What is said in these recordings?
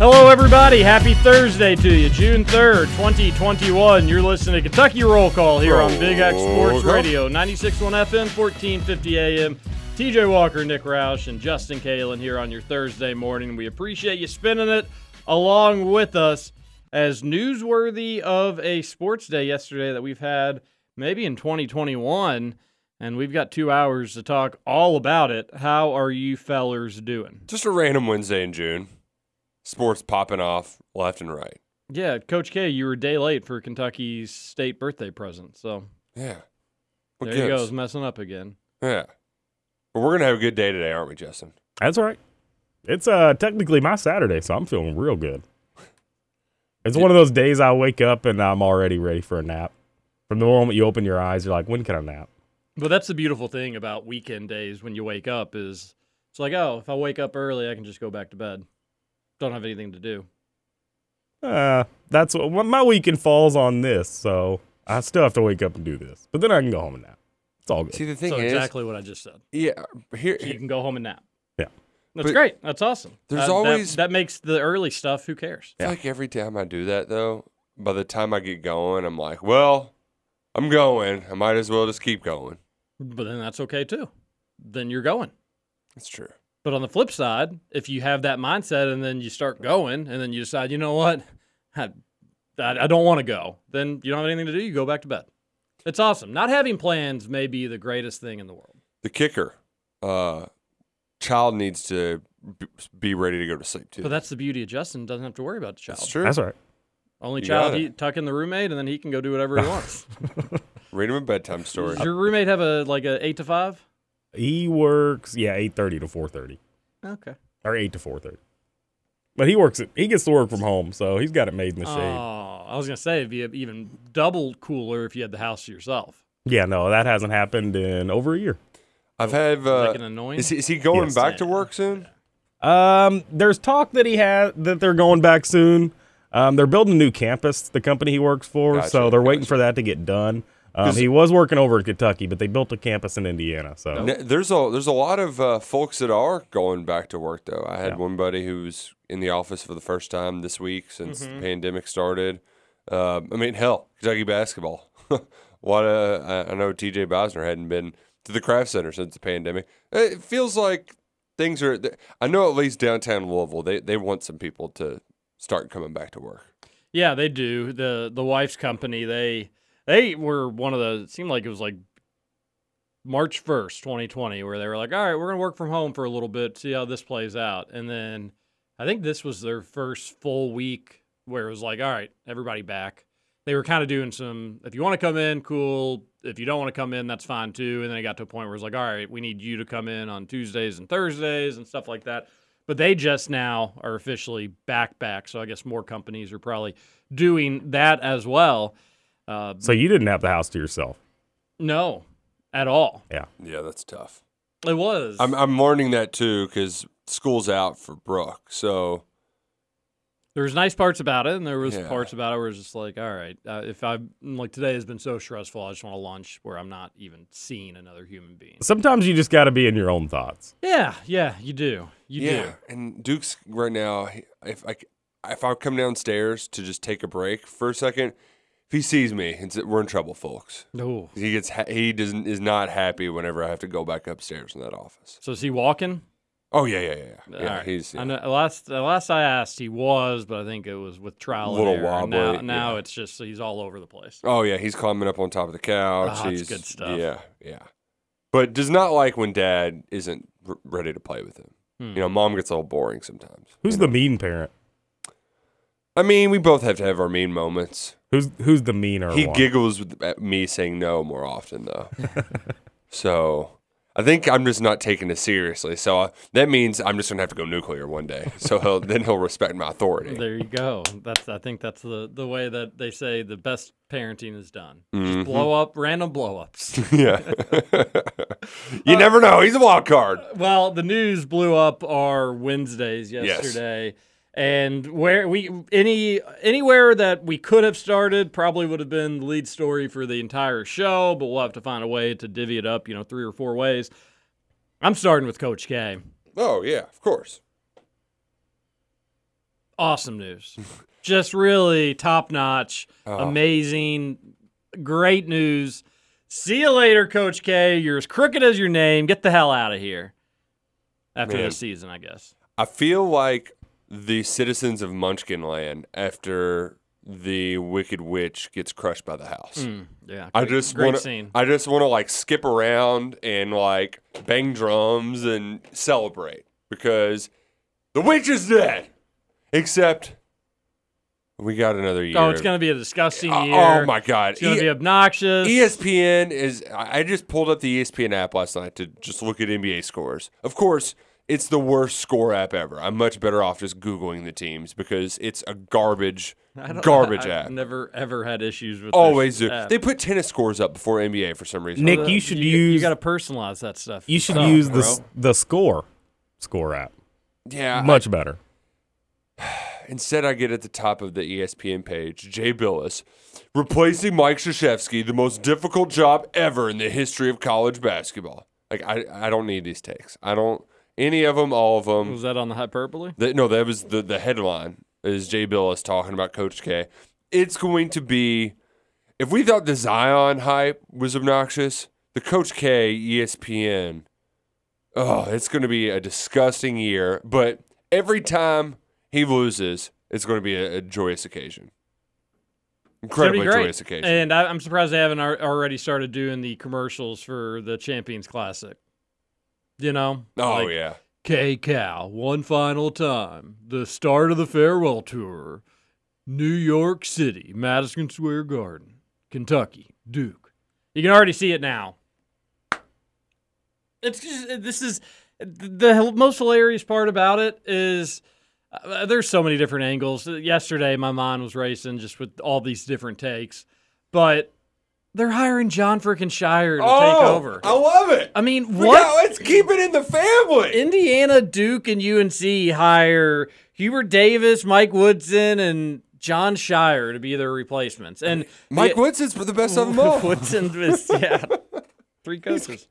Hello, everybody. Happy Thursday to you. June 3rd, 2021. You're listening to Kentucky Roll Call here on Big X Sports Radio, 96.1 FM, 1450 AM. TJ Walker, Nick Roush, and Justin Kalen here on your Thursday morning. We appreciate you spending it along with us as newsworthy of a sports day yesterday that we've had maybe in 2021. And we've got two hours to talk all about it. How are you fellers doing? Just a random Wednesday in June. Sports popping off left and right. Yeah, Coach K, you were a day late for Kentucky's state birthday present. So Yeah. What there you gives? go, it's messing up again. Yeah. But we're gonna have a good day today, aren't we, Justin? That's all right. It's uh technically my Saturday, so I'm feeling real good. It's one of those days I wake up and I'm already ready for a nap. From the moment you open your eyes, you're like, when can I nap? But that's the beautiful thing about weekend days when you wake up is it's like, oh, if I wake up early, I can just go back to bed. Don't have anything to do. Uh, that's what my weekend falls on this, so I still have to wake up and do this. But then I can go home and nap. It's all good. See the thing so is exactly what I just said. Yeah, here You can go home and nap. Yeah. That's But great. That's awesome. there's Uh, that- always- that, makes the early stuff. Who cares? I feel like every time I do that though, by the time I get going, I'm like, well, I'm going. I might as well just keep going. But then that's okay too. Then you're going. That's true. But on the flip side, if you have that mindset and then you start going and then you decide, you know what, I, I I don't want to go, then you don't have anything to do. You go back to bed. It's awesome. Not having plans may be the greatest thing in the world. The kicker, uh, child needs to be ready to go to sleep too. But that's the beauty of Justin. Doesn't have to worry about the child. That's true. That's all right. Only You child, he tuck in the roommate and then he can go do whatever he wants. Read him a bedtime story. Does your roommate have a like a eight to five? He works, yeah, eight thirty to four thirty, Okay. or eight to four thirty. But he works. It. He gets to work from home, so he's got it made in the shade. Oh, I was gonna say it'd be even double cooler if you had the house to yourself. Yeah, no, that hasn't happened in over a year. I've had. Is Uh, that gonna annoy is, he, is he going Yes. back to work soon? Um, there's talk that he has that they're going back soon. Um, they're building a new campus. The company he works for, Gotcha, so they're waiting for that to get done. Um, 'Cause- he was working over in Kentucky, but they built a campus in Indiana. So N- There's a there's a lot of uh, folks that are going back to work though. I had Yeah. one buddy who's in the office for the first time this week since Mm-hmm. the pandemic started. Uh, I mean, hell, Kentucky basketball. what uh, I I know T.J. Bosner hadn't been to the craft center since the pandemic. It feels like things are. I know at least downtown Louisville, they they want some people to start coming back to work. Yeah, they do. the The wife's company they they were one of the. It seemed like it was like March first, twenty twenty, where they were like, "All right, we're gonna work from home for a little bit, see how this plays out." And then I think this was their first full week where it was like, "All right, everybody back." They were kind of doing some. If you want to come in, cool. If you don't want to come in, that's fine too. And then it got to a point where it's like, "All right, we need you to come in on Tuesdays and Thursdays and stuff like that." But they just now are officially back back. So I guess more companies are probably doing that as well. Uh, so you didn't have the house to yourself. no, at all. Yeah, Yeah, that's tough. It was. I'm I'm learning that too because school's out for Brooke. So there was nice parts about it, and there was Yeah. parts about it where it's just like, all right, uh, if I'm like today has been so stressful, I just want to lunch where I'm not even seeing another human being. Sometimes you just got to be in your own thoughts. Yeah, yeah, you do, you yeah, do. and Duke's right now. If I if I come downstairs to just take a break for a second, if he sees me, it's, we're in trouble, folks. No. He gets ha- he doesn't is not happy whenever I have to go back upstairs in that office. So is he walking? Oh yeah, yeah, yeah, yeah. All yeah right. he's I know, last the last I asked, he was, but I think it was with trial A Little and error. Now, wobbly, now yeah. it's just he's all over the place. Oh yeah, he's climbing up on top of the couch. Oh, that's he's good stuff. Yeah, yeah. But does not like when dad isn't r- ready to play with him. Hmm. You know, mom gets a little boring sometimes. Who's you the know? mean parent? I mean, we both have to have our mean moments. Who's who's the meaner He one? giggles at me saying no more often, though. so I I think I'm just not taking it seriously. So uh, that means I'm just gonna have to go nuclear one day. So he'll, then he'll respect my authority. There you go. That's I think that's the the way that they say the best parenting is done. Mm-hmm. Just blow up random blow ups. yeah. you never know. He's a wild card. well, the news blew up our Wednesdays Yes. And where we any anywhere that we could have started probably would have been the lead story for the entire show, but we'll have to find a way to divvy it up, you know, three or four ways. I'm starting with Coach K. Oh yeah, of course. awesome news. Just really top notch, Oh. Uh-huh. amazing, great news. See you later, Coach K. You're as crooked as your name. Get the hell out of here. After Man. this season, I guess. I feel like the citizens of Munchkin Land after the Wicked Witch gets crushed by the house. Hmm. Yeah, I just want to. I just want to like skip around and like bang drums and celebrate because the witch is dead. Except we got another oh, year. Oh, it's gonna be a disgusting Oh, year. oh my god! It's gonna E- be obnoxious. ESPN is. I just pulled up the ESPN app last night to just look at NBA scores. Of course, it's the worst score app ever. I'm much better off just googling the teams because it's a garbage, I don't- garbage I, app. I've never ever had issues with. Always this do. app. They put tennis scores up before NBA for some reason. Nick, you should you, use You got to personalize that stuff. you should Oh, use the bro. s- the score score app. yeah, Much better. Instead, I get at the top of the ESPN page, Jay Bilas, replacing Mike Krzyzewski, the most difficult job ever in the history of college basketball. Like, I, I don't need these takes. I don't, any of them, all of them. Was that on the hyperbole? That, no, that was the, the headline is Jay Bilas talking about Coach K. It's going to be, if we thought the Zion hype was obnoxious, the Coach K ESPN, oh, it's going to be a disgusting year. But every time he loses, it's going to be a, a joyous occasion. It's gonna be Incredibly joyous occasion. And I, I'm surprised they haven't already started doing the commercials for the Champions Classic. You know? oh, Like, yeah. K Cal, one final time. The start of the farewell tour. New York City, Madison Square Garden, Kentucky, Duke. You can already see it now. It's just, uh, this is the most hilarious part about it is uh, uh there's so many different angles. Uh, yesterday, my mind was racing just with all these different takes, but they're hiring Jon freaking Scheyer to take oh, over. Oh, I love it. I mean, what? got- let's keep it in the family. Indiana, Duke, and UNC hire Hubert Davis, Mike Woodson, and Jon Scheyer to be their replacements. And Mike the- Woodson's the best of them all. Woodson was yeah, three coaches.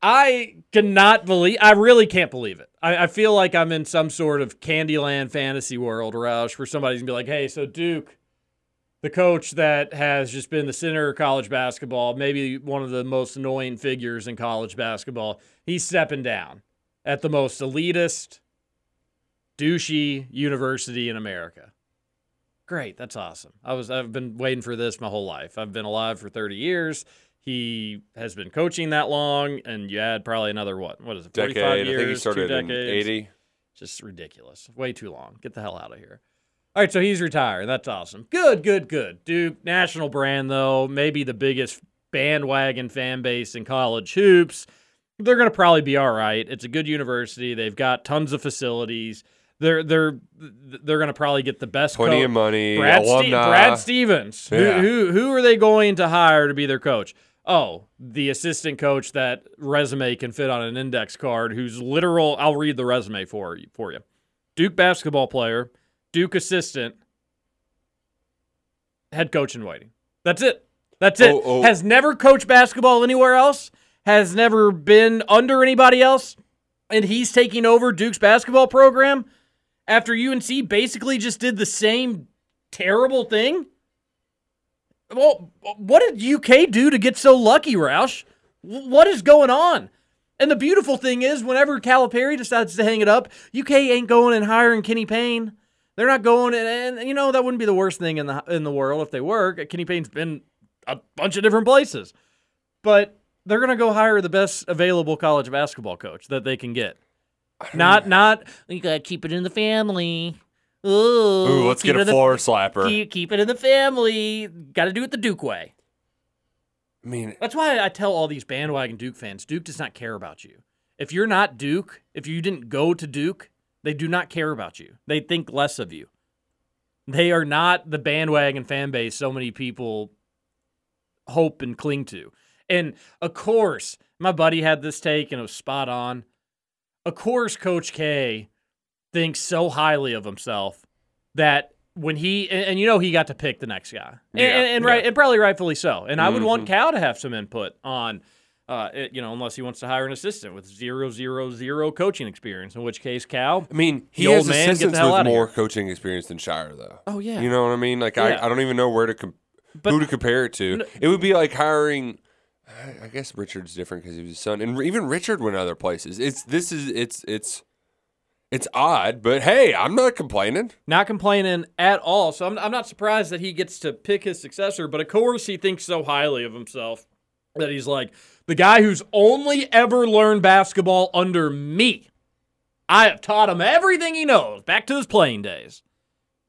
I cannot believe. I really can't believe it. I, I feel like I'm in some sort of Candyland fantasy world, Roush, where somebody's gonna be like, "Hey, so Duke, the coach that has just been the center of college basketball, maybe one of the most annoying figures in college basketball, he's stepping down at the most elitist, douchey university in America." Great, that's awesome. I was I've been waiting for this my whole life. I've been alive for 30 years. He has been coaching that long, and you add probably another what? What is it? 45 years, I think he two started in decades. 80. Just ridiculous. Way too long. Get the hell out of here. All right, so he's retired. That's awesome. Good, good, good. Duke, national brand, though. Maybe the biggest bandwagon fan base in college hoops. They're going to probably be all right. It's a good university. They've got tons of facilities. They're they're they're going to probably get the best Plenty coach. of money. Brad, Ste- Brad Stevens. Yeah. Who, who who are they going to hire to be their coach? Oh, the assistant coach that resume can fit on an index card. Who's literal? I'll read the resume for you. For you, Duke basketball player, Duke assistant, head coach in waiting. That's it. That's it. Oh, oh. Has never coached basketball anywhere else. Has never been under anybody else, and he's taking over Duke's basketball program after UNC basically just did the same terrible thing. Well, what did UK do to get so lucky, Roush? What is going on? And the beautiful thing is, whenever Calipari decides to hang it up, UK ain't going and hiring Kenny Payne. They're not going, and, and you know that wouldn't be the worst thing in the in the world if they were. Kenny Payne's been a bunch of different places, but they're gonna go hire the best available college basketball coach that they can get. Not, not. You gotta keep it in the family. Ooh, Ooh, let's get a in the- floor slapper. Keep, keep it in the family. Got to do it the Duke way. I mean, That's why I tell all these bandwagon Duke fans Duke does not care about you. If you're not Duke, if you didn't go to Duke, they do not care about you. They think less of you. They are not the bandwagon fan base so many people hope and cling to. And of course, my buddy had this take and it was spot on. Of course, Coach K thinks so highly of himself that when he and, and you know he got to pick the next guy, and, Yeah, and, and yeah. right, and probably rightfully so. And I would want Mm-hmm. Cal to have some input on, uh, it- you know, unless he wants to hire an assistant with zero, zero, zero coaching experience. In which case, Cal, I mean, he The has old man, get the assistants hell with more here. coaching experience than Scheyer, though. Oh, yeah. you know what I mean. Like Yeah. I, I don't even know where to com- But- who to compare it to. It would be like hiring. I- I guess Richard's different because he was his son, and even Richard went other places. It's this is it's it's it's odd, but hey, I'm not complaining. not complaining at all. So I'm, I'm not surprised that he gets to pick his successor. But of course, he thinks so highly of himself that he's like the guy who's only ever learned basketball under me. I have taught him everything he knows back to his playing days.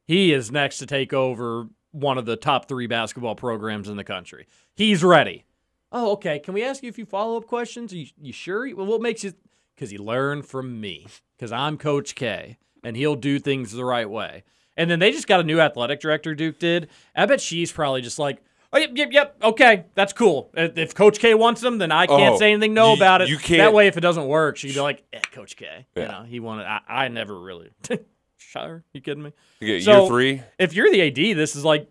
He is next to take over one of the top three basketball programs in the country. He's ready. Oh, okay. Can we ask you a few follow up questions? Are you, you sure? Well, what makes you? Because he learned from me. Because I'm Coach K, and he'll do things the right way. And then they just got a new athletic director. Duke did. I bet she's probably just like, oh yep, yep, yep. Okay, that's cool. If if Coach K wants them, then I can't Oh, say anything no you- about it. you That can't- way, if it doesn't work, she can be like, eh, Coach K. You Yeah. know, he wanted. I, I never really. Scheyer, you kidding me? You get So- year three, If you're the AD, this is like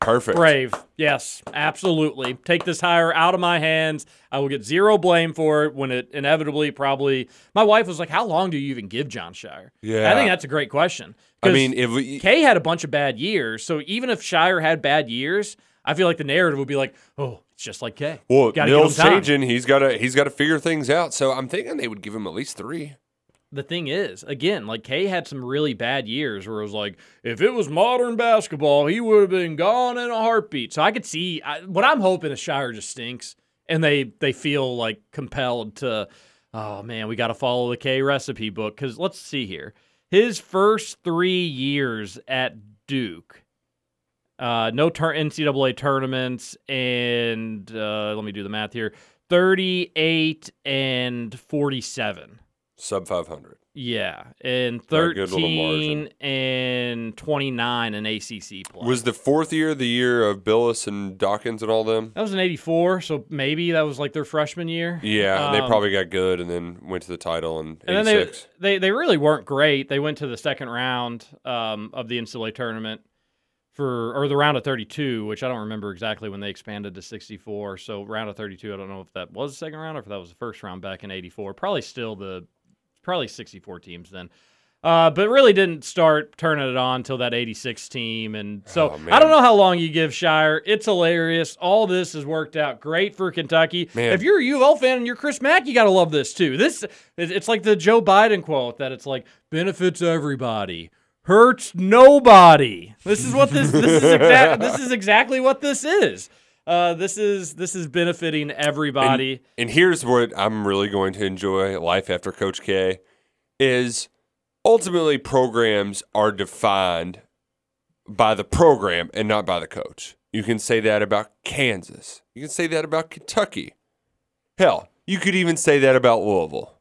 perfect. Brave. Yes, absolutely. Take this hire out of my hands. I will get zero blame for it when it inevitably probably. My wife was like, How long do you even give Jon Scheyer? Yeah. I think that's a great question. I 'Cause mean, if we, Kay had a bunch of bad years. So even if Scheyer had bad years, I feel like the narrative would be like, Oh, it's just like K. well, Gotta give him Neil's time. changing. He's got to he's got to figure things out. So I'm thinking they would give him at least three. the thing is, again, like K had some really bad years where it was like, if it was modern basketball, he would have been gone in a heartbeat. So I could see I, what I'm hoping is Scheyer just stinks, and they they feel like compelled to, oh man, we got to follow the K recipe book because let's see here, his first three years at Duke. Uh, no tur- NCAA tournaments, and uh, let me do the math here: thirty-eight and forty-seven. Sub 500. Yeah, and Got a good little 13 and 29 in ACC play. Was the fourth year the year of Bilas and Dawkins and all them? that was in 84, so maybe that was like their freshman year. Yeah, and they Um, probably got good and then went to the title in And then they, they they really weren't great. They went to the second round um, of the NCAA tournament for or the round of 32, which I don't remember exactly when they expanded to 64. So round of 32, I don't know if that was the second round or if that was the first round back in 84. Probably still the probably 64 teams then. Uh, but really didn't start turning it on until that 86 team. And so Oh. I don't know how long you give Scheyer. It's hilarious. All this has worked out great for Kentucky. Man. If you're a U of L fan and you're Chris Mack, you got to love this too. This It's like the Joe Biden quote that it's like benefits everybody. Hurts nobody. This is what this this is exact this is exactly what this is. Uh, this is this is benefiting everybody. And here's what I'm really going to enjoy life after Coach K is ultimately programs are defined by the program and not by the coach. You can say that about Kansas. You can say that about Kentucky. Hell, you could even say that about Louisville.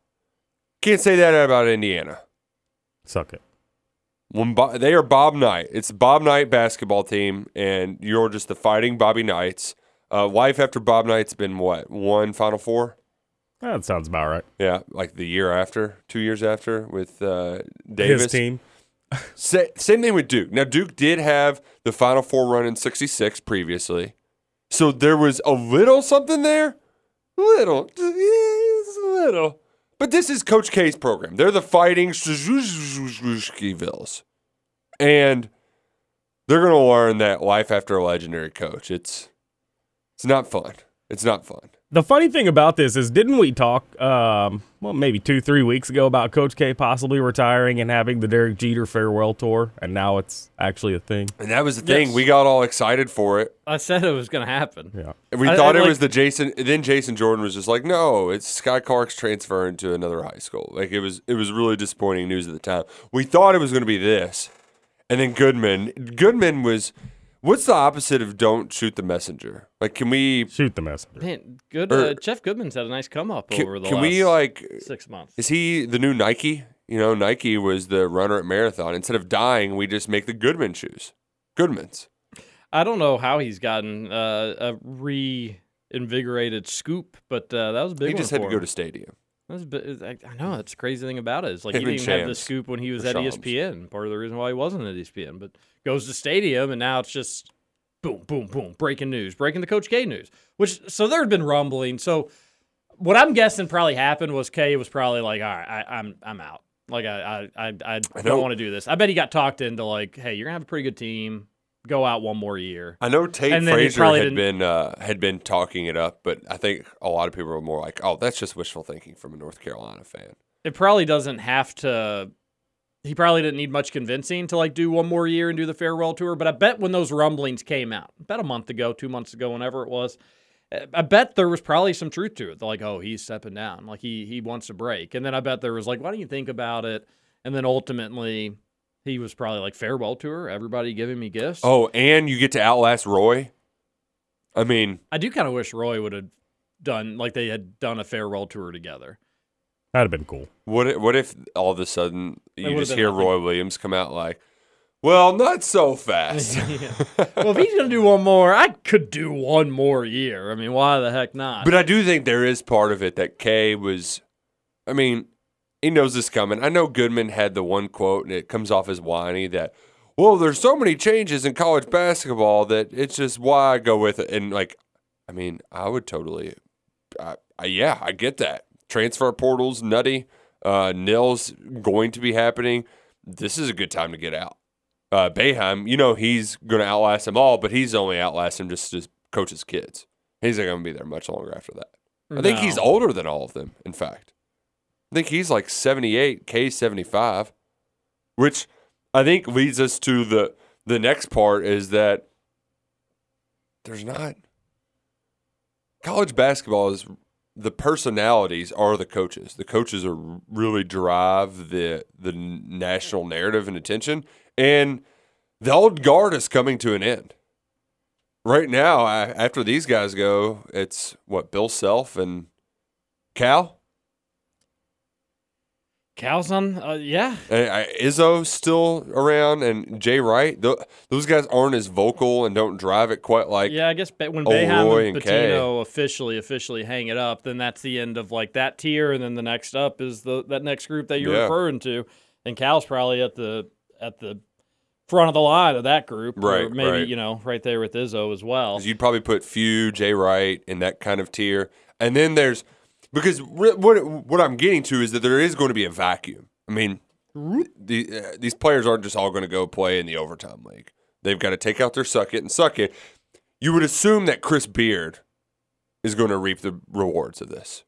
Can't say that about Indiana. Suck it. When Bo- they are Bob Knight, it's Bob Knight basketball team, and you're just the fighting Bobby Knights. Uh, life after Bob Knight's been what one Final Four? That sounds about right. Yeah, like the year after, two years after with uh, Davis. His team. Sa- same thing with Duke. Now Duke did have the Final Four run in '66 previously, so there was a little something there, little, just a little. But this is Coach K's program. They're the Fighting Villes, and they're gonna learn that life after a legendary coach. It's it's not fun. It's not fun. The funny thing about this is, didn't we talk, um, well, maybe two, three weeks ago about Coach K possibly retiring and having the Derek Jeter farewell tour, and now it's actually a thing. And that was the thing. Yes. We got all excited for it. I said it was going to happen. Yeah. And we I- thought I it like- was the Jason. Then Jason Jordan was just like, "No, it's Skyy Clark's transferring to another high school." Like it was, it was really disappointing news at the time. We thought it was going to be this, and then Goodman. Goodman was What's the opposite of don't shoot the messenger? Like, can we Shoot the messenger. Man, good. Or- uh, Jeff Goodman's had a nice come up can, over the can last we like six months. Is he the new Nike? You know, Nike was the runner at marathon. Instead of dying, we just make the Goodman shoes. Goodman's. I don't know how he's gotten uh, a reinvigorated scoop, but uh, that was a big He one just had for to go him. to stadium. That was a bit, I I know that's the crazy thing about it. Is like Him he didn't even have the scoop when he was at Shams. ESPN. Part of the reason why he wasn't at ESPN, but goes to stadium and now it's just boom, boom, boom, breaking news, breaking the Coach K news. Which so there had been rumbling. So what I'm guessing probably happened was K was probably like, all right, I, I'm I'm out. Like I I I, I don't want to do this. I bet he got talked into like, hey, you're gonna have a pretty good team. Go out one more year. I know Tate And then he Frazier probably had didn't- been uh, had been talking it up, but I think a lot of people were more like, "Oh, that's just wishful thinking from a North Carolina fan." it probably doesn't have to he probably didn't need much convincing to like do one more year and do the farewell tour but i bet when those rumblings came out about a month ago two months ago whenever it was i bet there was probably some truth to it They're like oh he's stepping down like he he wants a break and then i bet there was like why don't you think about it and then ultimately he was probably like farewell tour everybody giving me gifts Oh, and you get to outlast Roy. I mean, i do kind of wish roy would have done like they had done a farewell tour together That'd have been cool. what if, what if all of a sudden you just hear nothing. Roy Williams come out like, "Well, not so fast." well if he's gonna do one more i could do one more year i mean why the heck not But I do think there is part of it that Kay was. I mean, he knows this coming. I know Goodman had the one quote, and it comes off as whiny that, well, there's so many changes in college basketball that it's just why I go with it. And like, I mean, I would totally, I, I, yeah, I get that. Transfer portals nutty. Uh, NIL's going to be happening. This is a good time to get out. Uh, Boeheim, you know he's going to outlast them all, but he's only outlasting just to coach his kids. He's not going to be there much longer after that. I think he's older than all of them, in fact. I think he's like 78, K 75, which I think leads us to the the next part is that there's not college basketball is the personalities are the coaches. The coaches are really drive the the national narrative and attention and the old guard is coming to an end. Right now, I, after these guys go, it's what Bill Self and Cal. Cal's on, uh, yeah. And, uh, Izzo still around, and Jay Wright. Th- those guys aren't as vocal and don't drive it quite like. yeah, I guess ba- when Roy and. Pitino officially officially hang it up, then that's the end of like that tier, and then the next up is the that next group that you're Yeah. referring to, and Cal's probably at the at the front of the line of that group, or Right, maybe right. you know right there with Izzo as well. You'd probably put Few, Jay Wright in that kind of tier, and then there's because re- what what I'm getting to is that there is going to be a vacuum. I mean, the, uh, these players aren't just all going to go play in the overtime league. They've got to take out their suck it and suck it. You would assume that Chris Beard is going to reap the rewards of this.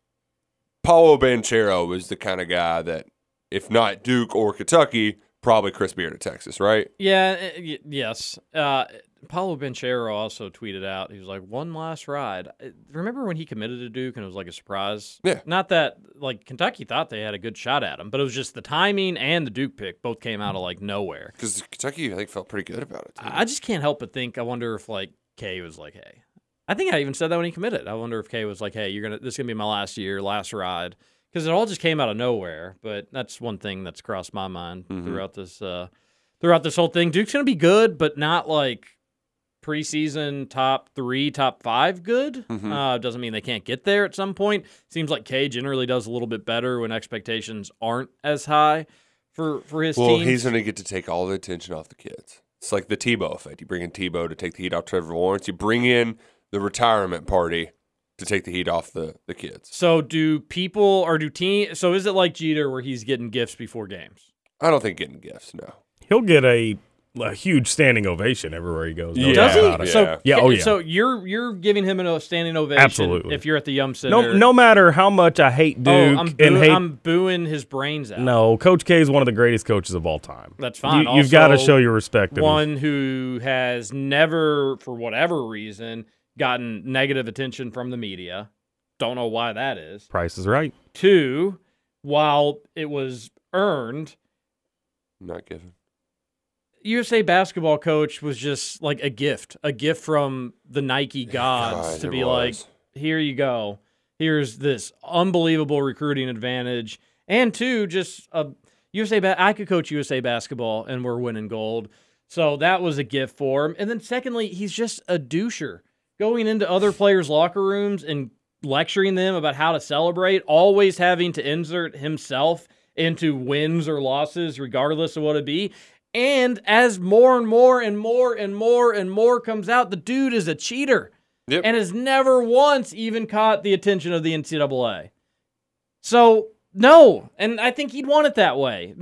Paolo Banchero is the kind of guy that, if not Duke or Kentucky, probably Chris Beard at Texas, right? Yeah, y- yes. Uh, Paolo Banchero also tweeted out, he was like, one last ride. Remember when he committed to Duke and it was like a surprise? Yeah. Not that, like, Kentucky thought they had a good shot at him, but it was just the timing and the Duke pick both came out of, like, nowhere. Because Kentucky, I think, felt pretty good about it. Too. I just can't help but think, I wonder if, like, Kay was like, hey. I think I even said that when he committed. I wonder if Kay was like, hey, you're going to, this is going to be my last year, last ride. Because it all just came out of nowhere. But that's one thing that's crossed my mind Mhm. throughout this, uh, throughout this whole thing. Duke's going to be good, but not like preseason top three, top five good. Mhm. Uh, doesn't mean they can't get there at some point. Seems like Kay generally does a little bit better when expectations aren't as high for for his team Well, he's going to get to take all the attention off the kids. It's like the Tebow effect. You bring in Tebow to take the heat off Trevor Lawrence. You bring in the retirement party to take the heat off the, the kids. so do people or do team? So is it like Jeter where he's getting gifts before games? I don't think getting gifts, no. He'll get a, a huge standing ovation everywhere he goes. No Yeah. Does he? about. Yeah. So Yeah, oh, yeah. So you're you're giving him a standing ovation. Absolutely. If you're at the Yum Center. No, no matter how much I hate oh, Duke Oh, I'm, and hate I'm booing his brains out. no, Coach K is one of the greatest coaches of all time. That's fine. You, have got to show your respect. to him. one who has never, for whatever reason, gotten negative attention from the media. Don't know why that is. Price is right. Two, while it was earned, Not given. USA basketball coach was just like a gift, a gift from the Nike gods God, to be like, here you go. Here's this unbelievable recruiting advantage. And two, just a USA ba- I could coach USA basketball and we're winning gold. So that was a gift for him. And then secondly, he's just a doucher. Going into other players' locker rooms and lecturing them about how to celebrate, always having to insert himself into wins or losses, regardless of what it be. And as more and more and more and more and more comes out, the dude is a cheater Yep. and has never once even caught the attention of the NCAA. So, no. And I think he'd want it that way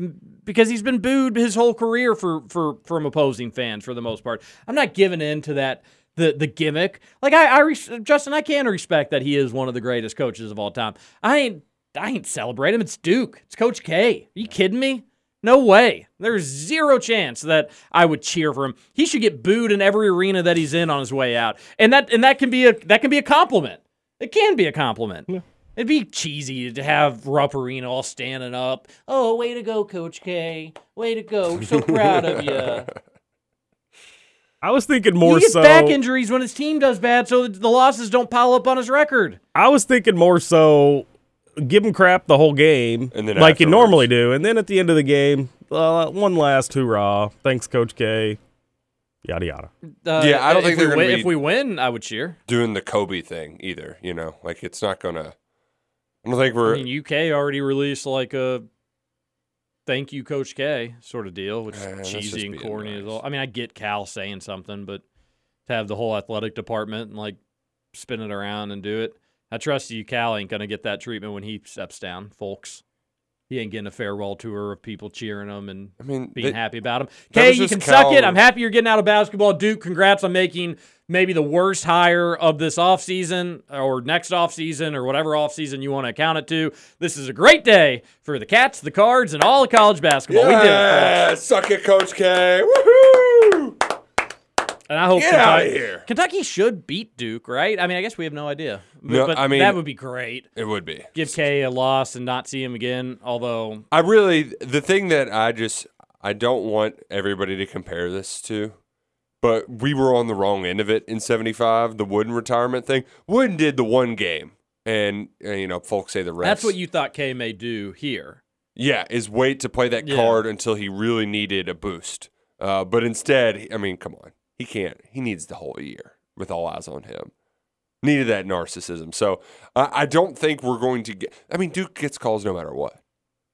because he's been booed his whole career for, for from opposing fans for the most part. I'm not giving in to that. The, the gimmick, like I, I Justin, I can respect that he is one of the greatest coaches of all time. I ain't, I ain't celebrate him. It's Duke. It's Coach K. Are you kidding me? No way. There's zero chance that I would cheer for him. He should get booed in every arena that he's in on his way out. And that and that can be a that can be a compliment. It can be a compliment. It'd be cheesy to have Rupp Arena all standing up. Oh, way to go, Coach K. Way to go. So proud of you. I was thinking more he gets so. back injuries when his team does bad, so the losses don't pile up on his record. I was thinking more so. Give him crap the whole game, And then like you normally do, and then at the end of the game, uh, one last hoorah! Thanks, Coach K. Yada yada. Uh, Yeah, I don't think we they're gonna win, if we win, I would cheer. Doing the Kobe thing either, you know, like it's not gonna. I don't think we're. I mean, UK already released like a thank you, Coach K sort of deal, which is that's cheesy and being corny as nice. all. I mean, I get Cal saying something, but to have the whole athletic department and like spin it around and do it, I trust you, Cal ain't gonna get that treatment when he steps down, folks. He ain't getting a farewell tour of people cheering him and I mean, being they- happy about him. Kay, you can suck it. I'm happy you're getting out of basketball. Duke, congrats on making maybe the worst hire of this offseason or next offseason or whatever offseason you want to account it to. This is a great day for the Cats, the Cards, and all of college basketball. We did it, folks. Yeah, suck it, Coach K. Woohoo! And I hope Get Kentucky, outta here. Kentucky should beat Duke, right? I mean, I guess we have no idea. But, No, but I mean- that would be great. It would be. Give K a loss and not see him again, although I really the thing that I just I don't want everybody to compare this to, but we were on the wrong end of it in '75. The Wooden retirement thing. Wooden did the one game, and uh, you know, folks say the rest. that's what you thought K may do here. Yeah, is wait to play that Yeah. card until he really needed a boost. Uh, but instead, I mean, come on, he can't. He needs the whole year with all eyes on him. Needed that narcissism. So I I don't think we're going to get. I mean, Duke gets calls no matter what.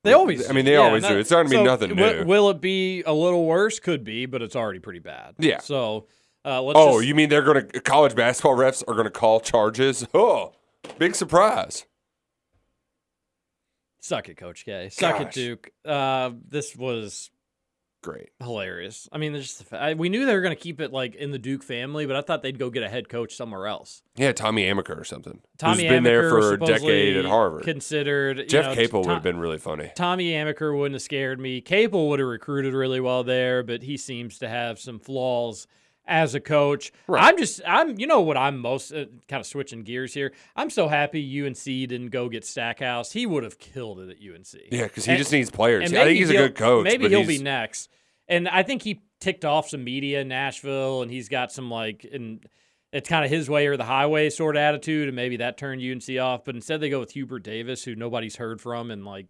They always. I mean, they yeah, always no- do. It's not gonna be nothing wi- new. Will it be a little worse? Could be, but it's already pretty bad. Yeah. So uh, let's. Oh, just- you mean they're going to college basketball refs are going to call charges? Oh, big surprise. suck it, Coach K. Suck it, Duke. Uh, this was Great. hilarious. I mean, there's just I, we knew they were going to keep it like in the Duke family, but I thought they'd go get a head coach somewhere else. Yeah, Tommy Amaker or something. Tommy who's been there for a decade at Harvard. Considered you Jeff know, Capel would have been really funny. Tommy Amaker wouldn't have scared me. Capel would have recruited really well there, but he seems to have some flaws as a coach. Right. I'm just, I'm, you know what I'm most uh, kind of switching gears here. I'm so happy UNC didn't go get Stackhouse. He would have killed it at UNC. Yeah, because he And- just needs players. I think he's a good coach. Maybe he'll be next. And I think he ticked off some media in Nashville, and he's got some like, and it's kind of his way or the highway sort of attitude, and maybe that turned UNC off. But instead, they go with Hubert Davis, who nobody's heard from, and like,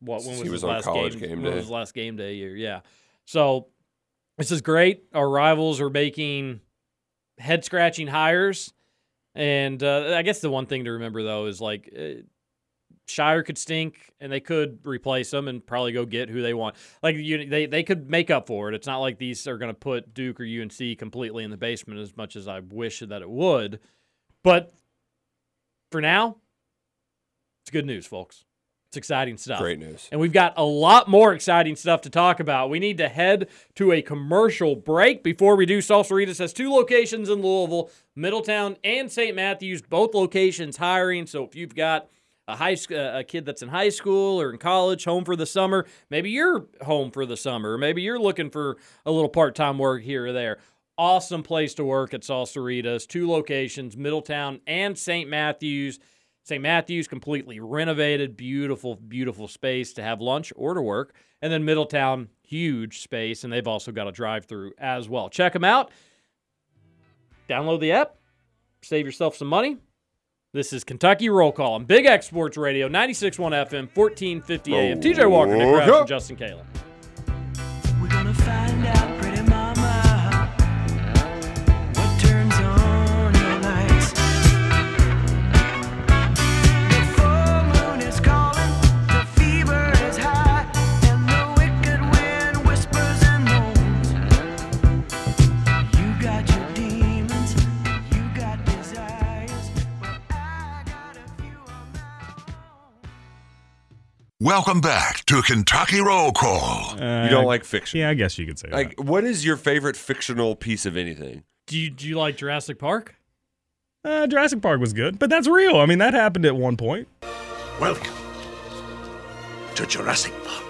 what when was he his was on last college game? game when day. was his last game day year? Yeah. So this is great. Our rivals are making head scratching hires. And uh, I guess the one thing to remember though is like uh, Scheyer could stink, and they could replace them and probably go get who they want. Like you, they they could make up for it. It's not like these are going to put Duke or UNC completely in the basement as much as I wish that it would. But for now, it's good news, folks. It's exciting stuff. Great news. And we've got a lot more exciting stuff to talk about. We need to head to a commercial break. Before we do, Salsaritas has two locations in Louisville, Middletown and St. Matthews, both locations hiring. So if you've got a high uh, a kid that's in high school or in college, home for the summer, maybe you're home for the summer, or maybe you're looking for a little part-time work here or there. Awesome place to work at Salsaritas. Two locations, Middletown and St. Matthews. St. Matthews, completely renovated, beautiful, beautiful space to have lunch or to work. And then Middletown, huge space, and they've also got a drive through as well. Check them out. Download the app, save yourself some money. This is Kentucky Roll Call on Big X Sports Radio, 96.1 FM, 1450 AM. TJ Walker, Nick and oh, Justin Kalen. Welcome back to Kentucky Roll Call. You don't like fiction. Yeah, I guess you could say Like, what is your favorite fictional piece of anything? Do you, do you like Jurassic Park? Uh, Jurassic Park was good, but that's real. I mean, that happened at one point. Welcome to Jurassic Park.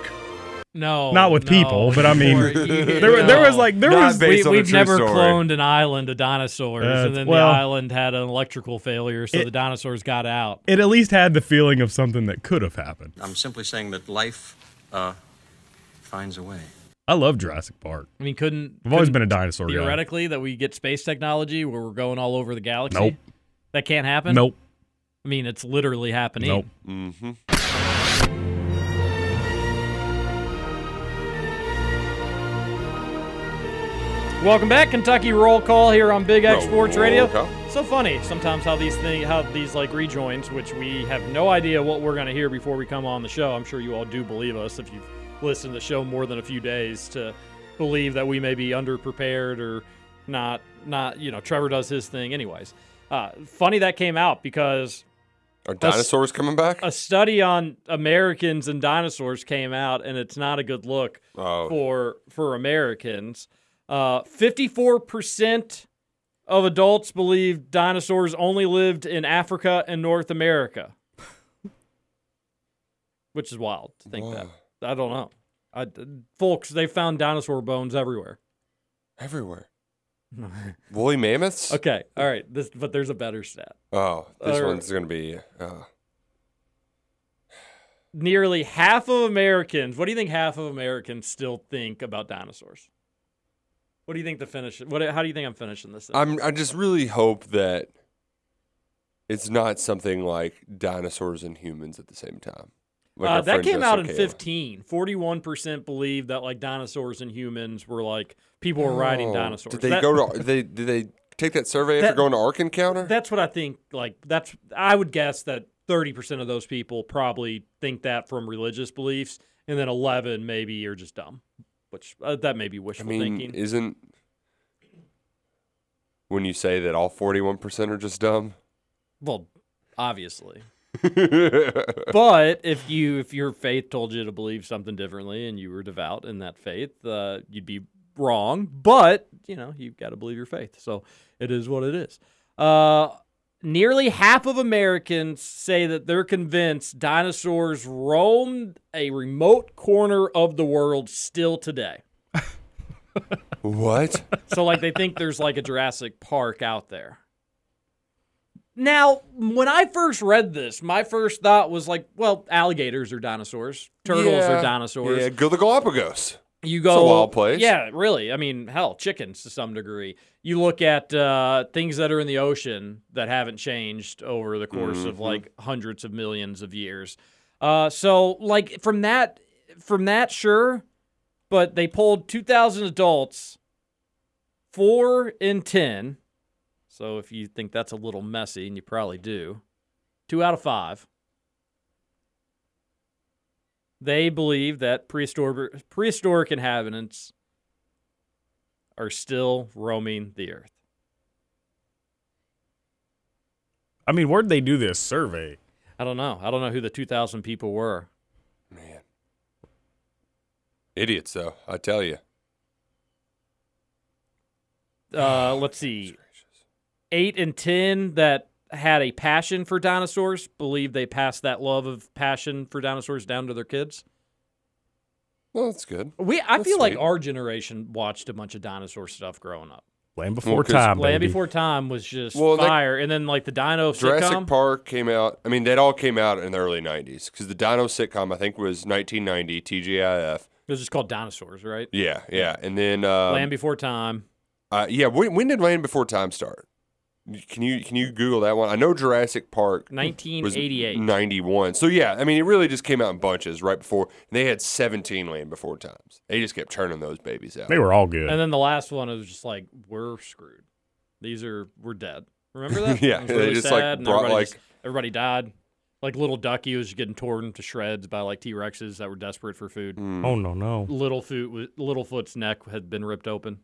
No. Not with no, people, but I mean, you- there, were- there was like there Not was we, on a we've never story. cloned an island of dinosaurs, Uh, and then well- the island had an electrical failure, so It- the dinosaurs got out. it at least had the feeling of something that could have happened. I'm simply saying that life uh, finds a way. I love Jurassic Park. I mean, couldn't I've always couldn't been a dinosaur guy. theoretically that we get space technology where we're going all over the galaxy? Nope. That can't happen. Nope. I mean, it's literally happening. Nope. Mm-hmm. Welcome back, Kentucky Roll Call here on Big X Sports Radio. Call. So funny sometimes how these things, how these like rejoins, which we have no idea what we're going to hear before we come on the show. I'm sure you all do believe us if you've listened to the show more than a few days to believe that we may be underprepared or not. Not you know, Trevor does his thing anyways. Uh, funny that came out because Are dinosaurs coming back? a study on Americans and dinosaurs came out, and it's not a good look Oh. for for Americans. Fifty-four percent of adults believe dinosaurs only lived in Africa and North America, which is wild to think that. I don't know. I, folks, they found dinosaur bones everywhere. Everywhere. Woolly mammoths? Okay, all right. This, but there's a better stat. Oh, this Or- one's going to be. Uh, Nearly half of Americans. What do you think? Half of Americans still think about dinosaurs. What do you think the finish? What? How do you think I'm finishing this? thing? I'm, I just really hope that it's not something like dinosaurs and humans at the same time. Like uh, that came out in Kayla. 15. 41% believe that like dinosaurs and humans were like people were riding Oh, dinosaurs. Did they That- go to? They did they take that survey after That- going to Ark Encounter? That's what I think. Like that's I would guess that 30% of those people probably think that from religious beliefs, and then 11 maybe are just dumb, which uh, that may be I wishful mean, thinking. isn't when you say that all 41% are just dumb? well, obviously. but if you if your faith told you to believe something differently and you were devout in that faith, uh, you'd be wrong. But you know you've got to believe your faith, so it is what it is. Uh, nearly half of Americans say that they're convinced dinosaurs roamed a remote corner of the world still today. What? So like they think there's like a Jurassic Park out there. Now, when I first read this, my first thought was like, well, alligators are dinosaurs, turtles Yeah. are dinosaurs. Yeah, go to the Galapagos. You go It's a wild place. Yeah, really. I mean, hell, chickens to some degree. You look at uh, things that are in the ocean that haven't changed over the course of Mhm. like hundreds of millions of years. Uh, so, like from that, from that, sure. But they polled 2,000 adults, four in ten. So if you think that's a little messy, and you probably do, two out of five they believe that prehistoric prehistoric inhabitants are still roaming the earth. I mean, where'd they do this survey? I don't know. I don't know who the 2000 people were. Man. Idiots, though, I tell you. Uh, let's see. 8 and 10 that had a passion for dinosaurs believe they passed that love of passion for dinosaurs down to their kids. Well, that's good. We I That's feel like our generation watched a bunch of dinosaur stuff growing up. Land Before 'cause Time, Land baby. Before Time was just Well, that- fire, and then like the Dino Jurassic sitcom. Park came out. I mean, that all came out in the early '90s because the Dino sitcom I think was 1990 TGIF. It was just called Dinosaurs, right? Yeah, yeah, and then um, Land Before Time. uh, yeah. When, when did Land Before Time start? Can you can you Google that one? I know Jurassic Park was 1988. 91. So yeah, I mean, it really just came out in bunches right before. They had 17 Land Before Times. They just kept turning those babies out. They were all good. And then the last one was just like, we're screwed. These are we're dead. Remember that? Yeah, It was they just, sad, and brought, everybody like- just- everybody died. Like little Ducky was just getting torn to shreds by like T Rexes that were desperate for food. Hmm. oh no, no. Littlefoot, was- Littlefoot's neck had been ripped open.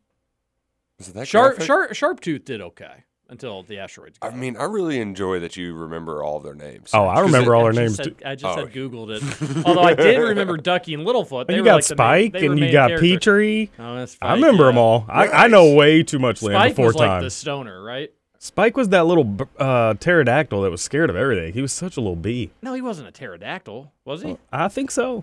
Was it that Sharp, graphic? sharp, Sharptooth did okay until the asteroids. I got mean, I really enjoy that you remember all their names. Oh, I remember it- all their just names said- I just Oh. had Googled it. Although I did remember Ducky and Littlefoot. They you were got like the main- Spike and you got characters. Petrie. Oh, that's I remember yeah. them all. I, I know way too much Land Spike Before was like Time. the stoner, right? Spike was that little uh, pterodactyl that was scared of everything. He was such a little bee. No, he wasn't a pterodactyl, was he? I think so.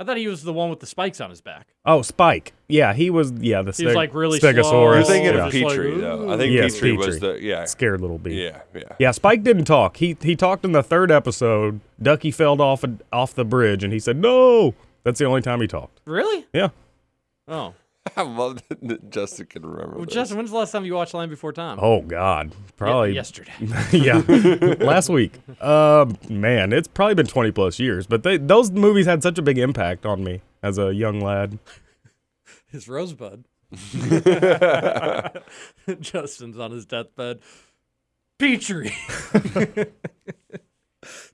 I thought he was the one with the spikes on his back. Oh, Spike. Yeah, he was. Yeah, the He was, like, really Stegosaurus. slow. You're thinking yeah. of Just like, Petrie, though. I think Yes, Petrie, was the yeah, scared little bee. yeah, yeah. Yeah, Spike didn't talk. He he talked in the third episode. Ducky fell off a, off the bridge, and he said no. That's the only time he talked. Really? Yeah. Oh. I love that Justin can remember. Well, this. Justin, when's the last time you watched Land Before Time? Oh God, Ye- probably yesterday. yeah, last week. Um, man, it's probably been twenty plus years. But they, those movies had such a big impact on me as a young lad. His rosebud. Justin's on his deathbed. Petrie.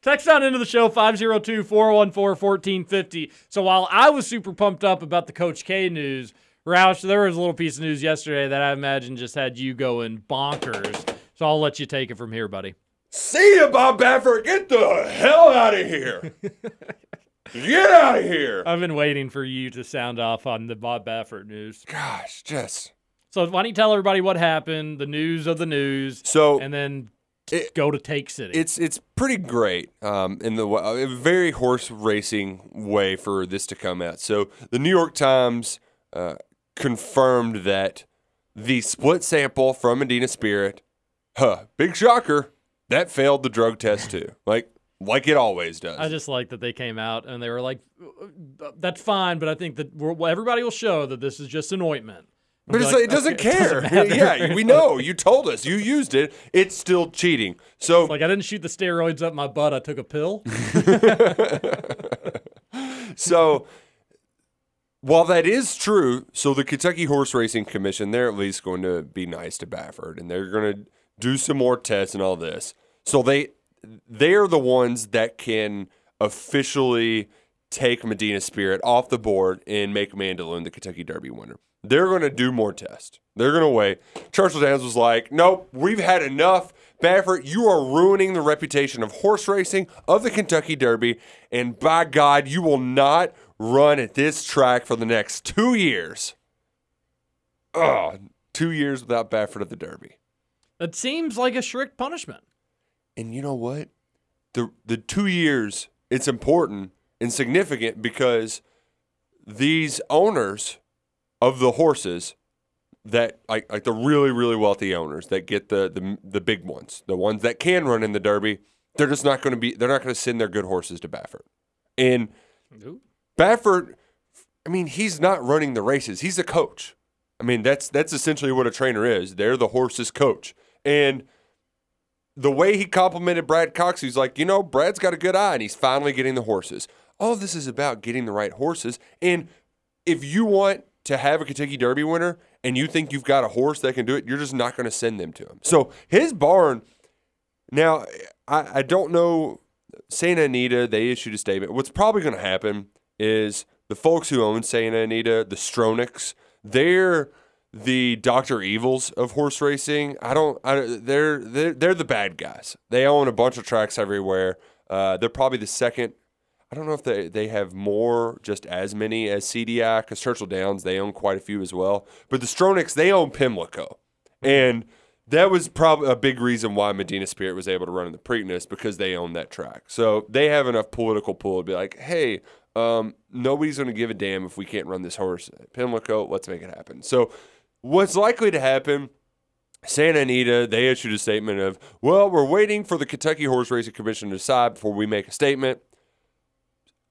Text on into the show 502 414 1450. So while I was super pumped up about the Coach K news, Roush, there was a little piece of news yesterday that I imagine just had you going bonkers. So I'll let you take it from here, buddy. See you, Bob Baffert. Get the hell out of here. Get out of here. I've been waiting for you to sound off on the Bob Baffert news. Gosh, just So why don't you tell everybody what happened, the news of the news, so and then It- go to Take City. it's it's pretty great um, in the a very horse racing way for this to come out. So the New York Times uh, confirmed that the split sample from Medina Spirit, huh, big shocker, that failed the drug test too. Like like it always does. I just like that they came out and they were like, "Uh, "That's fine," but I think that we're, well, everybody will show that this is just an ointment. But I'll it's be like, it doesn't "Okay, care. matter." yeah, we know. You told us. You used it. It's still cheating. So like I didn't shoot the steroids up my butt. I took a pill. so while that is true, so the Kentucky Horse Racing Commission, they're at least going to be nice to Baffert and they're going to do some more tests and all this. So they they're the ones that can officially take Medina Spirit off the board and make Mandaloun the Kentucky Derby winner. They're going to do more tests. They're going to wait. Churchill Downs was like, nope, we've had enough. Baffert, you are ruining the reputation of horse racing, of the Kentucky Derby, and by God, you will not run at this track for the next two years. Ugh, two years without Baffert at the Derby. That seems like a strict punishment. And you know what? The the two years it's important and significant because these owners of the horses that like like the really really wealthy owners that get the the the big ones, the ones that can run in the Derby, they're just not going to be they're not going to send their good horses to Baffert. And Baffert, I mean, he's not running the races. He's a coach. I mean, that's that's essentially what a trainer is. They're the horse's coach. And the way he complimented Brad Cox, he's like, you know, Brad's got a good eye and he's finally getting the horses. All this is about getting the right horses. And if you want to have a Kentucky Derby winner and you think you've got a horse that can do it, you're just not going to send them to him. So his barn, now, I, I don't know. Santa Anita, they issued a statement. What's probably going to happen is the folks who own Santa Anita, the Stronachs, they're the Doctor Evils of horse racing. I don't. I, they're they're they're the bad guys. They own a bunch of tracks everywhere. Uh, they're probably the second. I don't know if they, they have more, just as many as CDI, because Churchill Downs, they own quite a few as well. But the Stronachs, they own Pimlico. And that was probably a big reason why Medina Spirit was able to run in the Preakness because they own that track. So they have enough political pull to be like, hey, um, nobody's going to give a damn if we can't run this horse Pimlico. Let's make it happen. So what's likely to happen Santa Anita, they issued a statement of, well, we're waiting for the Kentucky Horse Racing Commission to decide before we make a statement.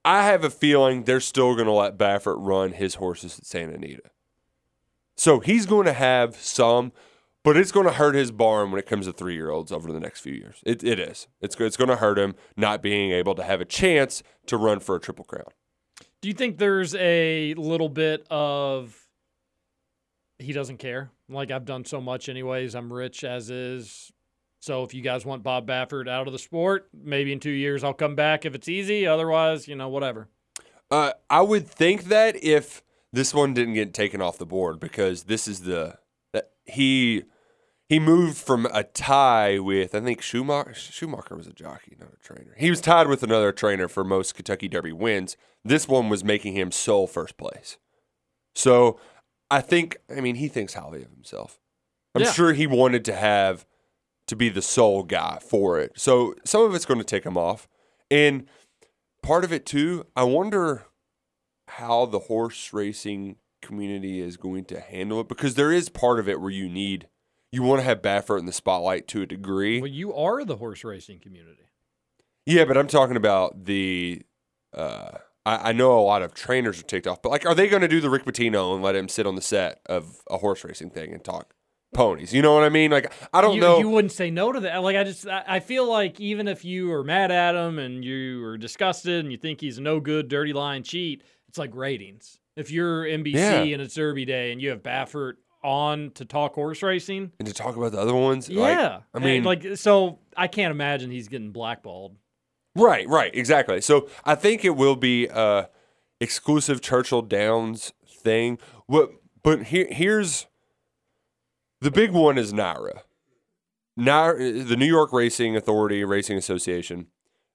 I have a feeling they're still going to let Baffert run his horses at Santa Anita. So he's going to have some, but it's going to hurt his barn when it comes to three year olds over the next few years. It, it is. It's, it's going to hurt him not being able to have a chance to run for a Triple Crown. Do you think there's a little bit of he doesn't care? Like I've done so much anyways. I'm rich as is. So if you guys want Bob Baffert out of the sport, maybe in two years I'll come back if it's easy. Otherwise, you know, whatever. Uh, I would think that if this one didn't get taken off the board because this is the that he he moved from a tie with I think Shoemaker Shoemaker was a jockey, not a trainer. He was tied with another trainer for most Kentucky Derby wins. This one was making him sole first place. So I think I mean he thinks highly of himself. I'm Yeah. sure he wanted to have to be the sole guy for it. So some of it's going to take him off. And part of it too, I wonder how the horse racing community is going to handle it because there is part of it where you need you want to have Baffert in the spotlight to a degree. Well, you are the horse racing community. Yeah, but I'm talking about the. Uh, I, I know a lot of trainers are ticked off, but like, are they going to do the Rick Pitino and let him sit on the set of a horse racing thing and talk ponies? You know what I mean? Like, I don't you, know. You wouldn't say no to that. Like I just, I I feel like even if you are mad at him and you are disgusted and you think he's a no good, dirty lying cheat, it's like ratings. If you're NBC Yeah. and it's Derby Day and you have Baffert on to talk horse racing, and to talk about the other ones, like, yeah, I And, mean, like so, I can't imagine he's getting blackballed. Right, right, exactly. So I think it will be a exclusive Churchill Downs thing. What, but here, here's the big one is NYRA. NYRA, the New York Racing Authority Racing Association.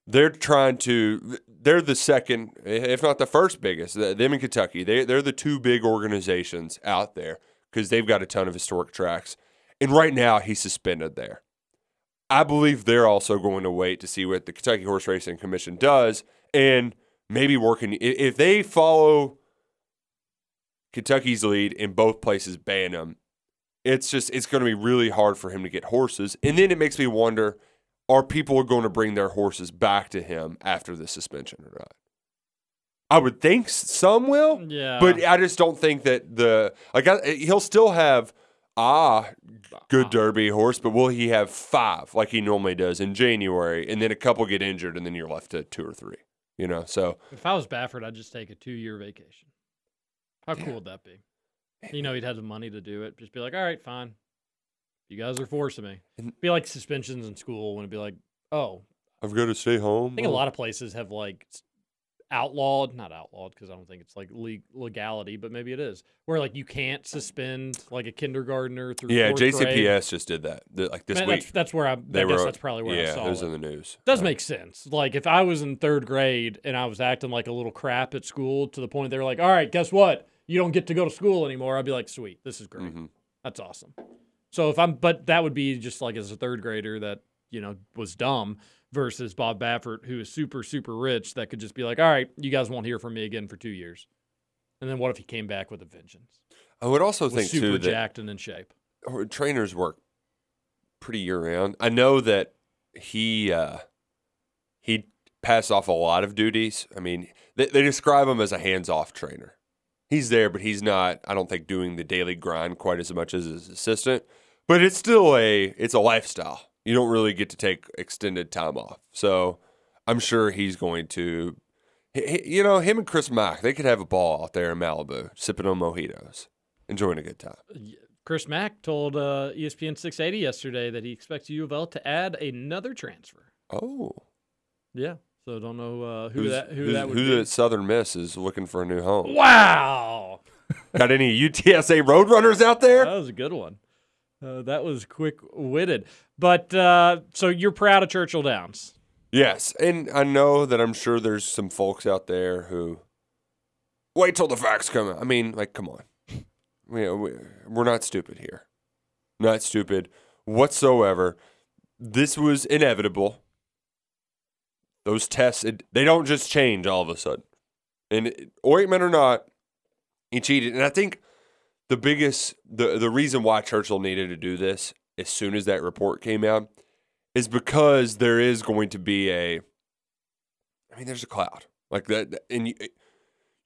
They're trying to. They're the second, if not the first biggest. Them in Kentucky. They they're the two big organizations out there because they've got a ton of historic tracks. And right now he's suspended there. I believe they're also going to wait to see what the Kentucky Horse Racing Commission does and maybe working. If they follow Kentucky's lead in both places, ban him, it's just, it's going to be really hard for him to get horses. And then it makes me wonder are people going to bring their horses back to him after the suspension or not? I would think some will, Yeah. but I just don't think that the like I, he'll still have ah good Derby horse, but will he have five like he normally does in January, and then a couple get injured, and then you're left to two or three? You know, so If I was Baffert, I'd just take a two year vacation. How Yeah. cool would that be? You know, he'd have the money to do it. Just be like, all right, fine. You guys are forcing me. Be like suspensions in school when it'd be like, oh, I've got to stay home. I think a lot of places have like outlawed, not outlawed because I don't think it's like le- legality, but maybe it is, where like you can't suspend like a kindergartner through Yeah, fourth grade. JCPS just did that th- like this Man, week. That's, that's where I, I they guess that's probably where yeah, I saw it was it. in the news. Does Uh, make sense. Like if I was in third grade and I was acting like a little crap at school to the point they were like, "All right, guess what? You don't get to go to school anymore." I'd be like, "Sweet, this is great. mhm. That's awesome." So if I'm, but that would be just like as a third grader that you know was dumb versus Bob Baffert who is super super rich that could just be like, "All right, you guys won't hear from me again for two years." And then what if he came back with a vengeance? I would also Was think super too that jacked and in shape. trainers work pretty year round. I know that he uh, he passed off a lot of duties. I mean, they, they describe him as a hands-off trainer. He's there, but he's not. I don't think doing the daily grind quite as much as his assistant. But it's still a it's a lifestyle. You don't really get to take extended time off. So I'm sure he's going to. You know, him and Chris Mack, they could have a ball out there in Malibu, sipping on mojitos, enjoying a good time. Chris Mack told uh, ESPN 680 yesterday that he expects U of L to add another transfer. Oh, Yeah. So don't know uh, who Who's- that who who's- that would who be. at Southern Miss is looking for a new home? Wow, Got any UTSA Roadrunners out there? that was a good one. Uh, that was quick witted. But uh, so you're proud of Churchill Downs. Yes, and I know that I'm sure there's some folks out there who wait till the facts come out. I mean, like, come on, we, we, we're not stupid here, not stupid whatsoever. This was inevitable. Those tests, it, they don't just change all of a sudden. And it- ointment or not, he cheated. And I think the biggest, the the reason why Churchill needed to do this as soon as that report came out is because there is going to be a I mean there's a cloud. Like that and you,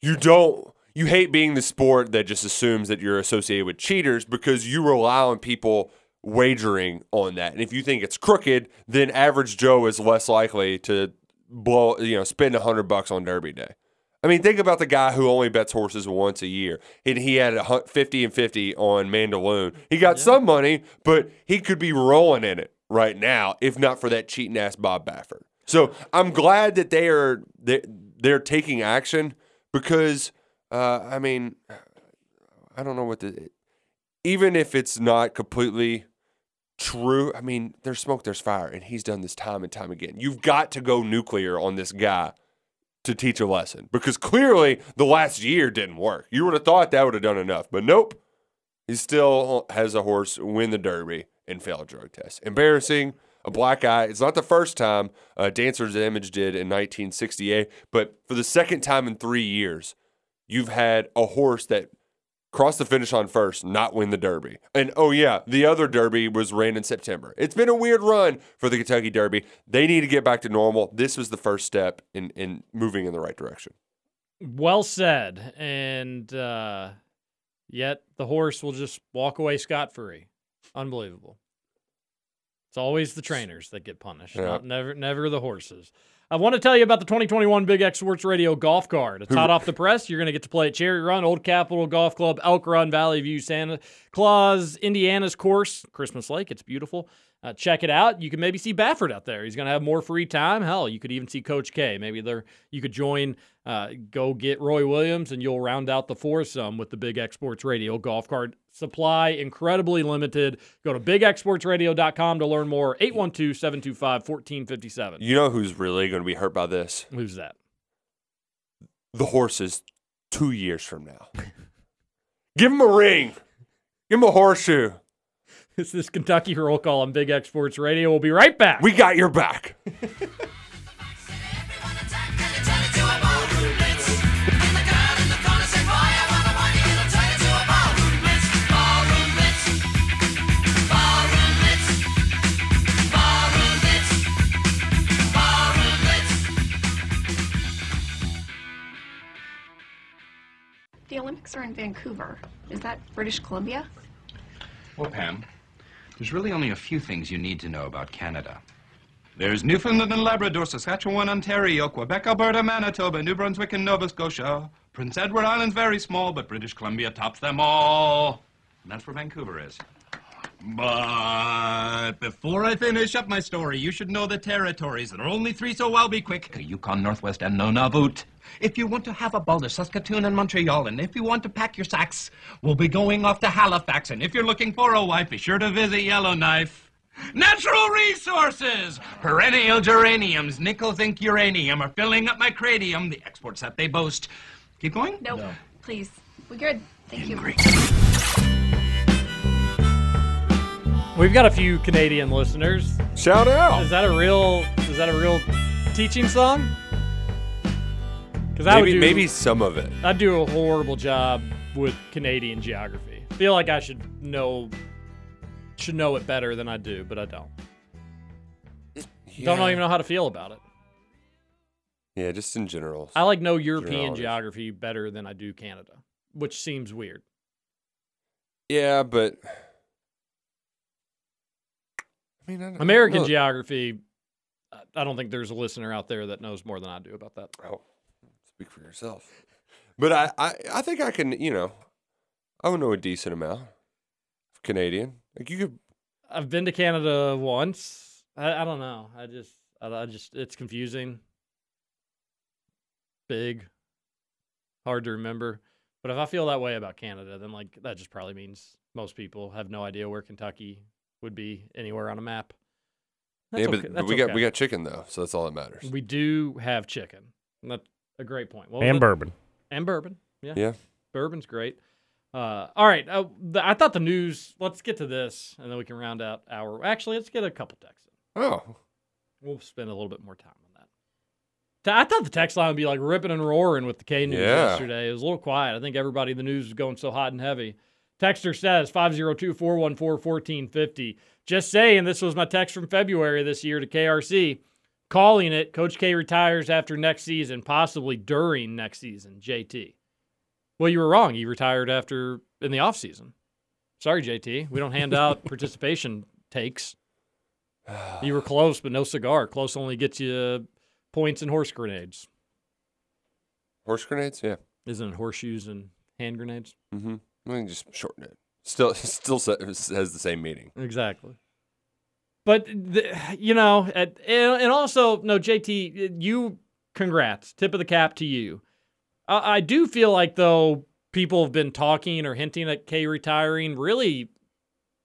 you don't you hate being the sport that just assumes that you're associated with cheaters because you rely on people wagering on that. And if you think it's crooked, then average Joe is less likely to blow, you know, spend a hundred bucks on Derby Day. I mean, think about the guy who only bets horses once a year, and he had a fifty and fifty on Mandaloun. He got some money, but he could be rolling in it right now if not for that cheating ass Bob Baffert. So I'm glad that they are they they're taking action because uh, I mean, I don't know what the even if it's not completely true. I mean, there's smoke, there's fire, and he's done this time and time again. You've got to go nuclear on this guy to teach a lesson because clearly the last year didn't work. You would have thought that would have done enough, but nope. He still has a horse win the Derby and fail a drug test. Embarrassing. A black eye. It's not the first time uh, Dancer's Image did in 1968, but for the second time in three years, you've had a horse that crossed the finish on first, not win the Derby. And oh yeah, the other Derby was ran in September. It's been a weird run for the Kentucky Derby. They need to get back to normal. This was the first step in in moving in the right direction. Well said. And uh, yet the horse will just walk away scot free. Unbelievable. It's always the trainers that get punished, Yeah. not, never, never the horses. I want to tell you about the 2021 Big X Sports Radio golf card. It's hot off the press. You're going to get to play at Cherry Run, Old Capitol Golf Club, Elk Run, Valley View, Santa Claus, Indiana's course, Christmas Lake. It's beautiful. Uh, check it out. You can maybe see Baffert out there. He's going to have more free time. Hell, you could even see Coach K. Maybe there you could join, uh, go get Roy Williams, and you'll round out the foursome with the Big X Sports Radio golf cart Supply incredibly limited. Go to bigxsportsradio.com to learn more. 812 725 1457. You know who's really going to be hurt by this? Who's that? The horses two years from now. Give him a ring. Give him a horseshoe. This is Kentucky Roll Call on Big X Sports Radio. We'll be right back. We got your back. The Olympics are in Vancouver. Is that British Columbia? Well, Pam, there's really only a few things you need to know about Canada. There's Newfoundland and Labrador, Saskatchewan, Ontario, Quebec, Alberta, Manitoba, New Brunswick, and Nova Scotia. Prince Edward Island's very small, but British Columbia tops them all. And that's where Vancouver is. But before I finish up my story, you should know the territories. There are only three, so I'll be quick. The Yukon, Northwest, and Nunavut. If you want to have a ball, there's Saskatoon and Montreal. And if you want to pack your sacks, we'll be going off to Halifax. And if you're looking for a wife, be sure to visit Yellowknife. Natural resources! Perennial geraniums, nickel zinc uranium are filling up my cranium, the exports that they boast. Keep going? Nope. Please. We're good. Thank you. We've got a few Canadian listeners. Shout out. Is that a real? Is that a real teaching song? Because I would Maybe, do, maybe some of it. I'd do a horrible job with Canadian geography. Feel like I should know should know it better than I do, but I don't. Don't even know how to feel about it. Yeah, just in general. I like know European geography better than I do Canada, which seems weird. Yeah, but I mean, I American look- geography, I- I don't think there's a listener out there that knows more than I do about that. Oh, speak for yourself. But I, I, I think I can. You know, I would know a decent amount of Canadian. Like you could. I've been to Canada once. I, I don't know. I just, I, I just, it's confusing. Big, hard to remember. But if I feel that way about Canada, then like that just probably means most people have no idea where Kentucky would be anywhere on a map. That's yeah, but, okay- but that's we got okay. we got chicken though, so that's all that matters. We do have chicken. And That's a great point. What was and it? bourbon. And bourbon. Yeah. Yeah. Bourbon's great. Uh, all right. Uh, the, I thought the news. Let's get to this, and then we can round out our. Actually, let's get a couple texts. in. Oh, We'll spend a little bit more time on that. I thought the text line would be like ripping and roaring with the K news Yeah. yesterday. It was a little quiet. I think everybody in the news was going so hot and heavy. Texter says 502 414 1450. Just saying, this was my text from February this year to KRC, calling it Coach K retires after next season, possibly during next season. JT. Well, you were wrong. He retired after in the offseason. Sorry, JT. We don't hand out participation takes. You were close, but no cigar. Close only gets you points and horse grenades. Horse grenades, yeah. Isn't it horseshoes and hand grenades? Mm-hmm. I mean, just shorten it. Still, still has the same meaning. Exactly. But the, you know, at, and and also no, JT, you congrats, tip of the cap to you. I, I do feel like though people have been talking or hinting at K retiring, really,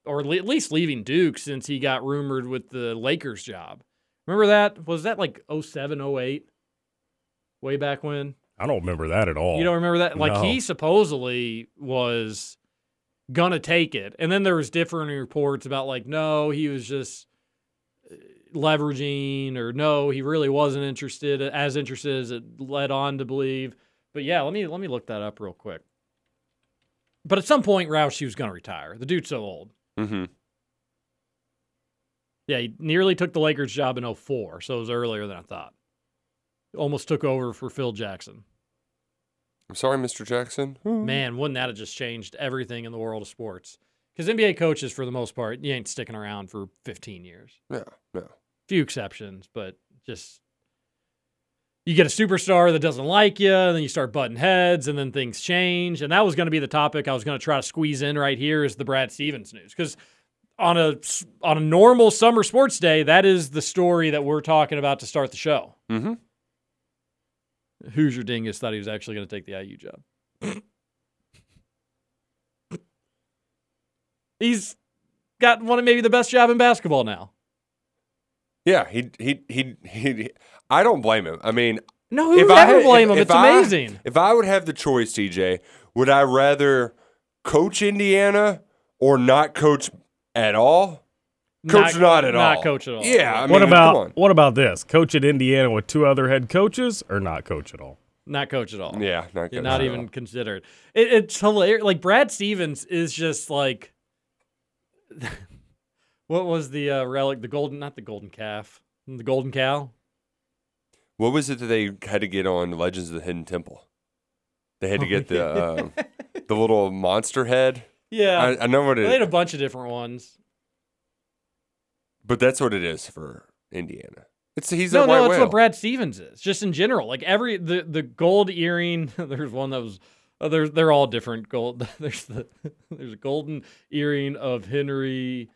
or le- at least leaving Duke since he got rumored with the Lakers job. Remember that? Was that like 07, 08? Way back when? I don't remember that at all. You don't remember that? Like No. he supposedly was gonna take it, and then there was different reports about like no, he was just uh, leveraging, or no, he really wasn't interested as interested as it led on to believe. But yeah, let me let me look that up real quick. But at some point, Roush was gonna retire. The dude's so old. Mm-hmm. Yeah, he nearly took the Lakers job in 04, so it was earlier than I thought. Almost took over for Phil Jackson. I'm sorry, Mr. Jackson. Man, wouldn't that have just changed everything in the world of sports? Because NBA coaches, for the most part, you ain't sticking around for 15 years. No, no. Few exceptions, but just you get a superstar that doesn't like you, and then you start butting heads, and then things change. And that was going to be the topic I was going to try to squeeze in right here is the Brad Stevens news. Because on a on a normal summer sports day, that is the story that we're talking about to start the show. Mm-hmm. Hoosier Dingus thought he was actually going to take the IU job. He's got one of maybe the best job in basketball now. Yeah, he he he he. I don't blame him. I mean, No, who would I ever blame if- him? if It's I- amazing. If I would have the choice, TJ, would I rather coach Indiana or not coach at all? Coach Not- not, at all. not coach at all. Yeah. I mean, what come about on. what about this? Coach at Indiana with two other head coaches, or not coach at all? Not coach at all. Yeah, not You're not at even all. considered. It, it's hilarious. Like Brad Stevens is just like, what was the uh, relic? The golden, not the golden calf, the golden cow. What was it that they had to get on Legends of the Hidden Temple? They had to get the uh, the little monster head. Yeah, I, I know what it They had a bunch of different ones. But that's what it is for Indiana. It's he's no, no, that's whale. what Brad Stevens is. Just in general, like every the the gold earring. There's one that was. Uh, they're they're all different gold. There's the there's a golden earring of Henry,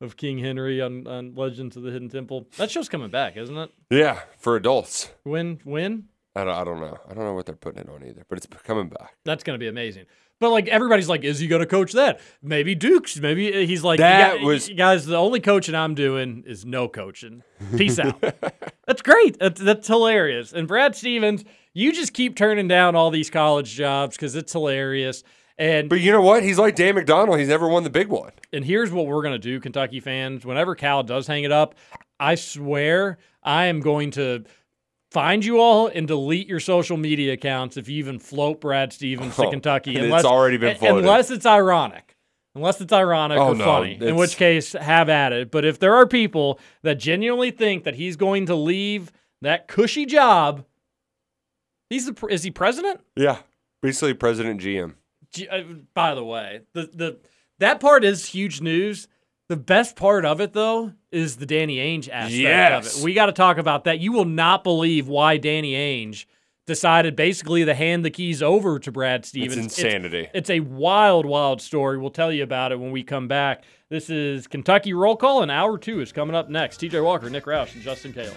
of King Henry on on Legends of the Hidden Temple. That show's coming back, isn't it? yeah, for adults. When when? I don't, I don't know. I don't know what they're putting it on either, but it's coming back. That's gonna be amazing. But like everybody's like, is he gonna coach that? Maybe Dukes. Maybe uh, he's like, That "Yeah, was- guys. The only coaching I'm doing is no coaching. Peace out. That's great. That's, that's hilarious. And Brad Stevens, you just keep turning down all these college jobs because it's hilarious. And But you know what? He's like Dan McDonald. He's never won the big one. and here's what we're gonna do, Kentucky fans. Whenever Cal does hang it up, I swear I am going to find you all and delete your social media accounts if you even float Brad Stevens to Oh, Kentucky. and it's already been floated. Unless it's ironic. Unless it's ironic Oh, or no, funny. In which case, have at it. But if there are people that genuinely think that he's going to leave that cushy job, he's the is he president? Yeah, basically President GM. G- uh, by the way, the the that part is huge news. The best part of it though is the Danny Ainge aspect of it. We got to talk about that. You will not believe why Danny Ainge decided basically to hand the keys over to Brad Stevens. It's insanity. It's, a wild, wild story. We'll tell you about it when we come back. This is Kentucky Roll Call, and hour two is coming up next. TJ Walker, Nick Roush, and Justin Kayla.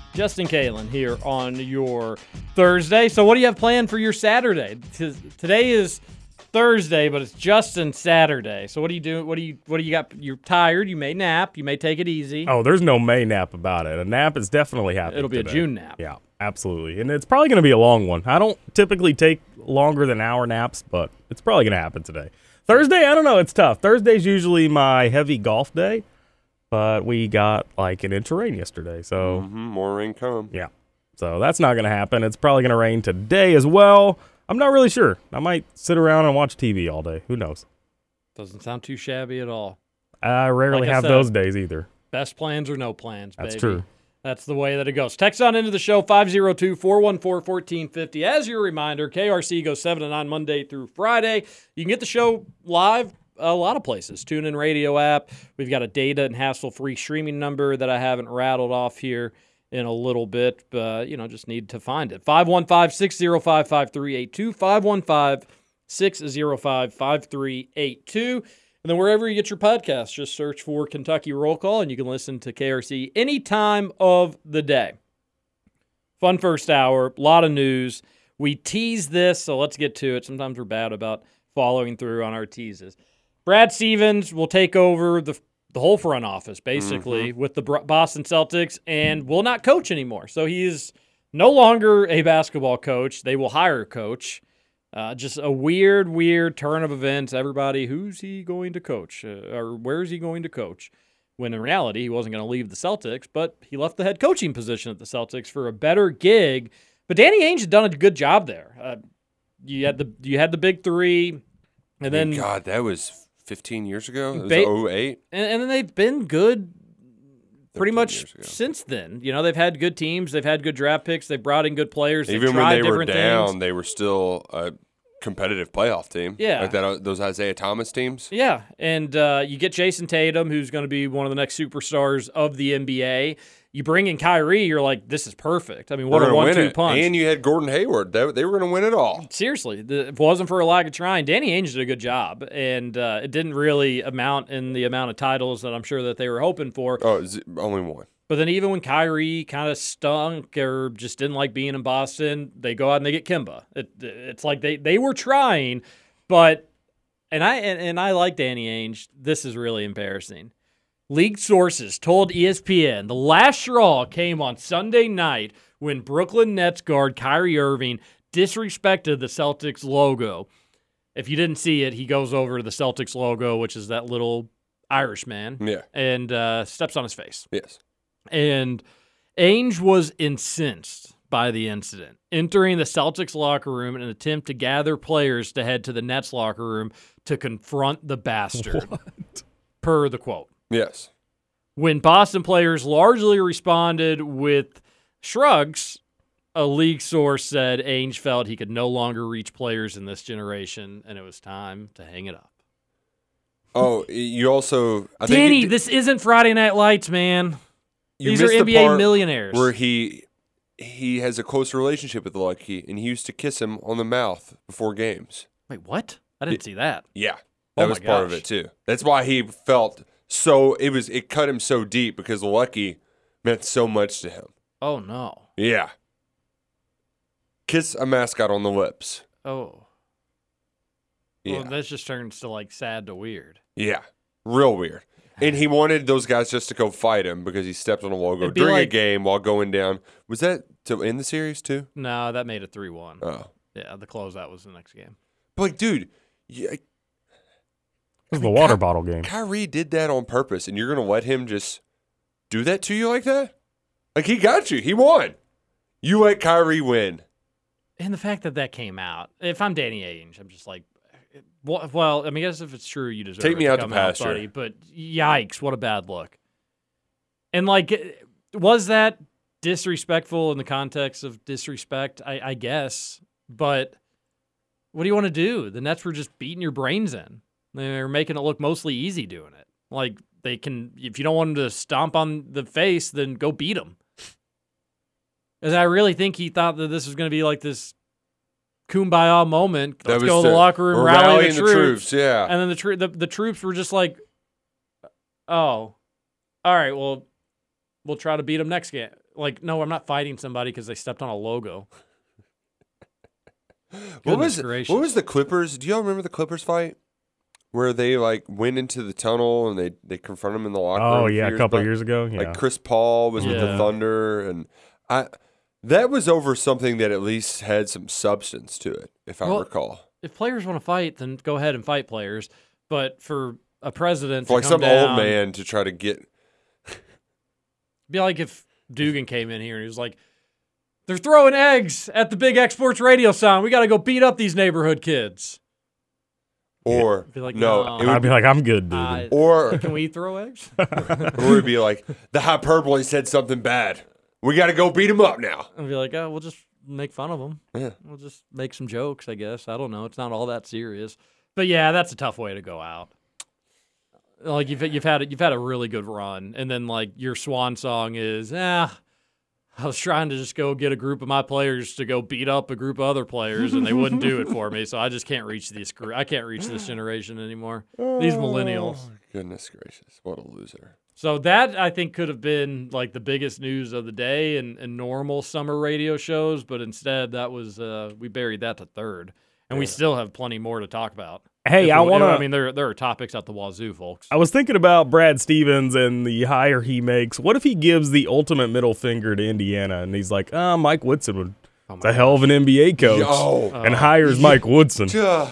Justin Kalen here on your Thursday. So, what do you have planned for your Saturday? Today is Thursday, but it's Justin Saturday. So, what do you do? What do you What do you got? You're tired. You may nap. You may take it easy. Oh, there's no May nap about it. A nap is definitely happening. It'll be a. June nap. Yeah, absolutely. And it's probably going to be a long one. I don't typically take longer than hour naps, but it's probably going to happen today. Thursday, I don't know. It's tough. Thursday's usually my heavy golf day, but we got like an inch of rain yesterday. So, Mhm, more rain come. yeah. So that's not going to happen. It's probably going to rain today as well. I'm not really sure. I might sit around and watch TV all day. Who knows? Doesn't sound too shabby at all. I rarely Like I have said, those days either. Best plans or no plans, That's baby. true. That's the way that it goes. Text on into the show 502 414 1450. As your reminder, KRC goes 7 to 9 Monday through Friday. You can get the show live a lot of places. Tune in radio app. We've got a data and hassle free streaming number that I haven't rattled off here in a little bit, but you know, just need to find it. 515 605 5382. 515 605 5382. And then wherever you get your podcast, just search for Kentucky Roll Call and you can listen to KRC any time of the day. Fun first hour, a lot of news. We tease this, so let's get to it. Sometimes we're bad about following through on our teases. Brad Stevens will take over the the whole front office basically with the Boston Celtics and will not coach anymore. So he is no longer a basketball coach. They will hire a coach. Uh, just a weird, weird turn of events. Everybody, who's he going to coach, uh, or where is he going to coach? When in reality, he wasn't going to leave the Celtics, but he left the head coaching position at the Celtics for a better gig. But Danny Ainge had done a good job there. Uh, you had the you had the big three, and then God, that was 15 years ago. It was Ba- 08. and, and then they've been good pretty much since then. You know, they've had good teams, they've had good draft picks, they've brought in good players. They've Even when they were down, things. they were still a competitive playoff team. Yeah. like that. uh, Those Isaiah Thomas teams. Yeah, and uh, you get Jayson Tatum, who's going to be one of the next superstars of the NBA. You bring in Kyrie, you're like, this is perfect. I mean, what a one-two punch. And you had Gordon Hayward. They, they were going to win it all. Seriously, the, if it wasn't for a lack of trying, Danny Ainge did a good job, and uh, it didn't really amount in the amount of titles that I'm sure that they were hoping for. Oh, only one. But then even when Kyrie kind of stunk or just didn't like being in Boston, they go out and they get Kemba. It, it's like they, they were trying, but and I and, and I like Danny Ainge. This is really embarrassing. League sources told ESPN the last straw came on Sunday night when Brooklyn Nets guard Kyrie Irving disrespected the Celtics logo. If you didn't see it, he goes over to the Celtics logo, which is that little Irishman, Yeah. and uh, steps on his face. Yes. And Ainge was incensed by the incident, entering the Celtics locker room in an attempt to gather players to head to the Nets locker room to confront the bastard. Per the quote. Yes. When Boston players largely responded with shrugs, a league source said Ainge felt he could no longer reach players in this generation and it was time to hang it up. Oh, you also. I Danny, think this isn't Friday Night Lights, man. You These are the NBA millionaires. Where he he has a close relationship with Lucky, and he used to kiss him on the mouth before games. Wait, what? I didn't see that. Yeah, Oh that my was part of it too. That's why he felt so. It was it cut him so deep because Lucky meant so much to him. Oh no. Yeah. Kiss a mascot on the lips. Oh. Yeah. Well, that just turns to like sad to weird. Yeah. Real weird. And he wanted those guys just to go fight him because he stepped on a logo It'd be during a like- game while going down. Was that to end the series too? No, that made it 3 1. Oh. Yeah, the closeout was the next game. But like, dude, yeah, It was the water bottle game. Kyrie did that on purpose, and you're gonna let him just do that to you like that? Like he got you. He won. You let Kyrie win. And the fact that that came out, if I'm Danny Ainge, I'm just like, well, well I mean, I guess if it's true, you deserve Take me to out to come pasture. buddy. But yikes, what a bad look. And like, eh, was that disrespectful in the context of disrespect? I, I guess. But what do you want to do? The Nets were just beating your brains in. They're making it look mostly easy doing it. Like they can, if you don't want them to stomp on the face, then go beat them. And I really think he thought that this was going to be like this kumbaya moment. Let's was go to the the- locker room, we're rally rallying the the troops. troops, yeah. And then the, tro- the the troops were just like, "Oh, all right, well, we'll try to beat them next game." Like, no, I'm not fighting somebody because they stepped on a logo. What was Goodness gracious. what was the Clippers? Do y'all remember the Clippers fight where they like went into the tunnel and they they confronted him in the locker oh, room? Oh few yeah, a couple back? years ago. Yeah. Like Chris Paul was with the Thunder, and I that was over something that at least had some substance to it, if I Well, recall. If players want to fight, then go ahead and fight players. But for a president For to like come some down, old man to try to get be like if Dugan came in here and he was like, "They're throwing eggs at the big X sports radio sign. We got to go beat up these neighborhood kids." or Be like, no, no. it would I'd be like, I'm good, dude. I- or Can we throw eggs? or it would be like the hyperbole said something bad. We got to go beat him up now. and be like, "Oh, we'll just make fun of them. Yeah. We'll just make some jokes, I guess. I don't know. It's not all that serious." But yeah, that's a tough way to go out. Like you've you've had you've had a really good run, and then like your swan song is, ah, I was trying to just go get a group of my players to go beat up a group of other players, and they wouldn't do it for me. So I just can't reach this group. I can't reach this generation anymore. These millennials. Oh, goodness gracious, what a loser! So that I think could have been like the biggest news of the day in, in normal summer radio shows, but instead that was uh, we buried that to third, and we still have plenty more to talk about. Hey, If I wanna- I mean, there there are topics at the wazoo, folks. I was thinking about Brad Stevens and the hire he makes. What if he gives the ultimate middle finger to Indiana and he's like, ah, Mike Woodson would. Oh it's a hell of an NBA coach. Yo. and hires Mike Woodson. Ju-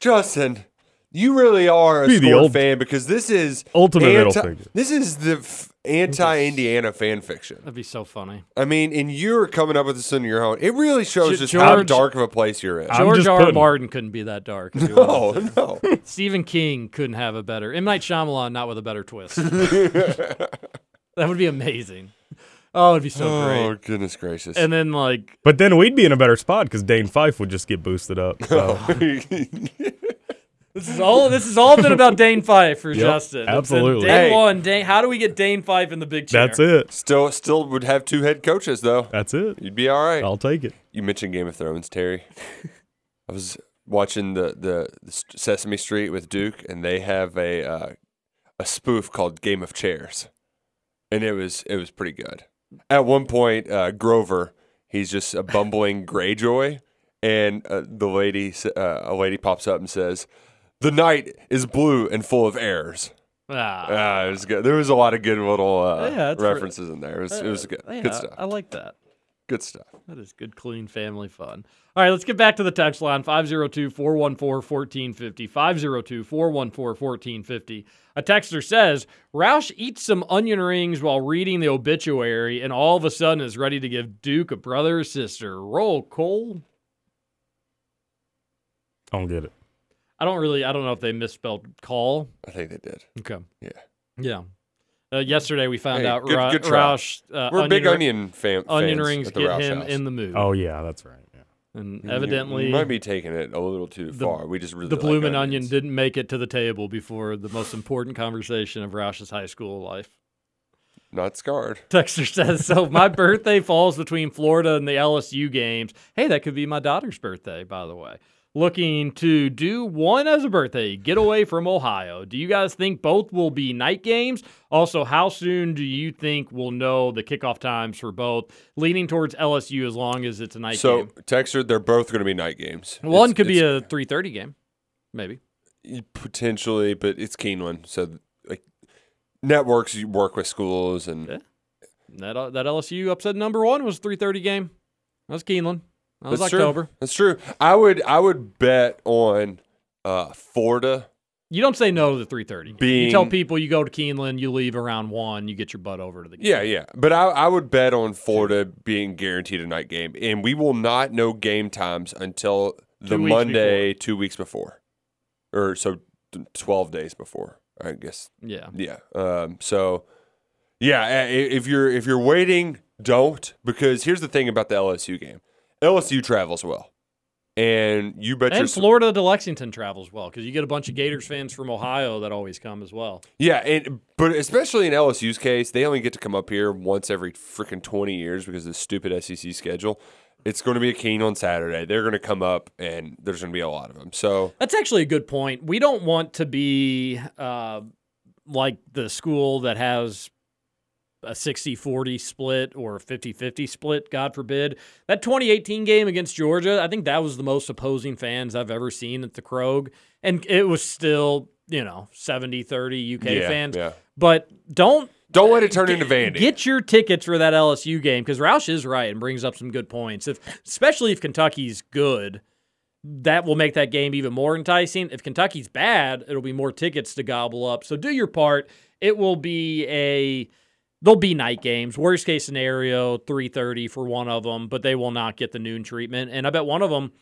Justin, you really are a Be the old- fan because this is Ultimate middle anti- finger. This is the f- anti-Indiana fan fiction. That'd be so funny. I mean, and you're coming up with this on your own. It really shows Ge- just how George- dark of a place you're in. I'm George just R. R. putting- Martin couldn't be that dark. if he No, wanted no. Stephen King couldn't have a better. M Night Shyamalan, not with a better twist. that would be amazing. Oh, it'd be so great. oh great. goodness gracious! And then like But then we'd be in a better spot because Dane Fife would just get boosted up. So. This is all. This has all been about Dane Fife for Justin. It's been absolutely. Day Hey. one. Dane. How do we get Dane Fife in the big chair? That's it. still, still would have two head coaches though. That's it. You'd be all right. I'll take it. You mentioned Game of Thrones, Terry. I was watching the, the the Sesame Street with Duke, and they have a uh, a spoof called Game of Chairs, and it was it was pretty good. At one point, uh, Grover, he's just a bumbling Greyjoy, and uh, the lady uh, a lady pops up and says, "The night is blue and full of airs. Ah, Ah, it was good. There was a lot of good little uh, Yeah, it's re- references in there. It was, it was good. yeah, Good stuff. I like that. Good stuff. That is good, clean family fun. All right, let's get back to the text line 502 414 1450. 502 414 1450. A texter says Roush eats some onion rings while reading the obituary and all of a sudden is ready to give Duke a brother or sister. Roll Cole. I don't get it. I don't really, I don't know if they misspelled call. I think they did. Okay. Yeah. Yeah. Uh, yesterday we found Hey, out good- Ra- good try. Roush. Uh, We're big ri- onion fam- Onion rings get Roush him house. in the mood. Oh yeah, that's right. Yeah. And You- evidently, you might be taking it a little too the- far. We just really the like bloomin' onion didn't make it to the table before the most important conversation of Roush's high school life. Not scarred. Texter says, so my birthday falls between Florida and the LSU games. Hey, that could be my daughter's birthday, by the way. Looking to do one as a birthday getaway from Ohio. Do you guys think both will be night games? Also, how soon do you think we'll know the kickoff times for both? Leaning towards LSU as long as it's a night So, game. So, Texter, they're both going to be night games. One It's- could be a 3:30 game, maybe. potentially, but it's Keeneland, so like networks you work with schools and Yeah. That uh, that LSU upset number one was 3:30 game. That was Keeneland. That was That's October. True. That's true. I would I would bet on uh, Florida. You don't say no to the 3:30. game. you tell people you go to Keeneland, you leave around one, you get your butt over to the game. Yeah, yeah. But I, I would bet on Florida being guaranteed a night game, and we will not know game times until the Two weeks Monday two weeks before, or so twelve days before. I guess. Yeah. Yeah. Um, so, yeah, if you're if you're waiting, don't because here's the thing about the LSU game. LSU travels well, and you bet your And Florida to Lexington travels well because you get a bunch of Gators fans from Ohio that always come as well. Yeah, and but especially in LSU's case, they only get to come up here once every freaking twenty years because of the stupid SEC schedule. It's going to be a King on Saturday. They're going to come up, and there's going to be a lot of them. So That's actually a good point. We don't want to be uh, like the school that has a 60 40 split or a 50 50 split, God forbid. That 2018 game against Georgia, I think that was the most opposing fans I've ever seen at the Krog. And it was still, you know, 70 30 UK Yeah, fans. yeah. But don't. don't let it turn into Vandy. Get your tickets for that LSU game because Roush is right and brings up some good points. If especially if Kentucky's good, that will make that game even more enticing. If Kentucky's bad, it'll be more tickets to gobble up. So do your part. It will be a there'll be night games. Worst case scenario, 3:30 for one of them, but they will not get the noon treatment. And I bet one of them,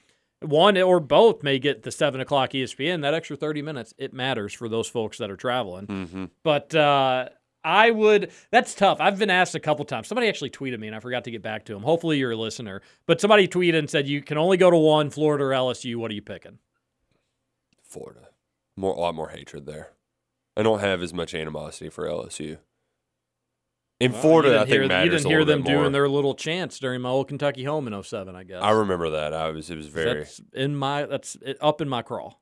one or both, may get the seven o'clock ESPN. That extra 30 minutes, it matters for those folks that are traveling. Mm-hmm. But uh, I would. That's tough. I've been asked a couple times. Somebody actually tweeted me, and I forgot to get back to him. Hopefully, you're a listener. But somebody tweeted and said you can only go to one, Florida or LSU. What are you picking? Florida, more a lot more hatred there. I don't have as much animosity for LSU. In Well, Florida, I think hear, matters you didn't hear them doing their little chants during my old Kentucky home in 07, I guess. I remember that. I was. It was very. That's in my. That's it, up in my crawl.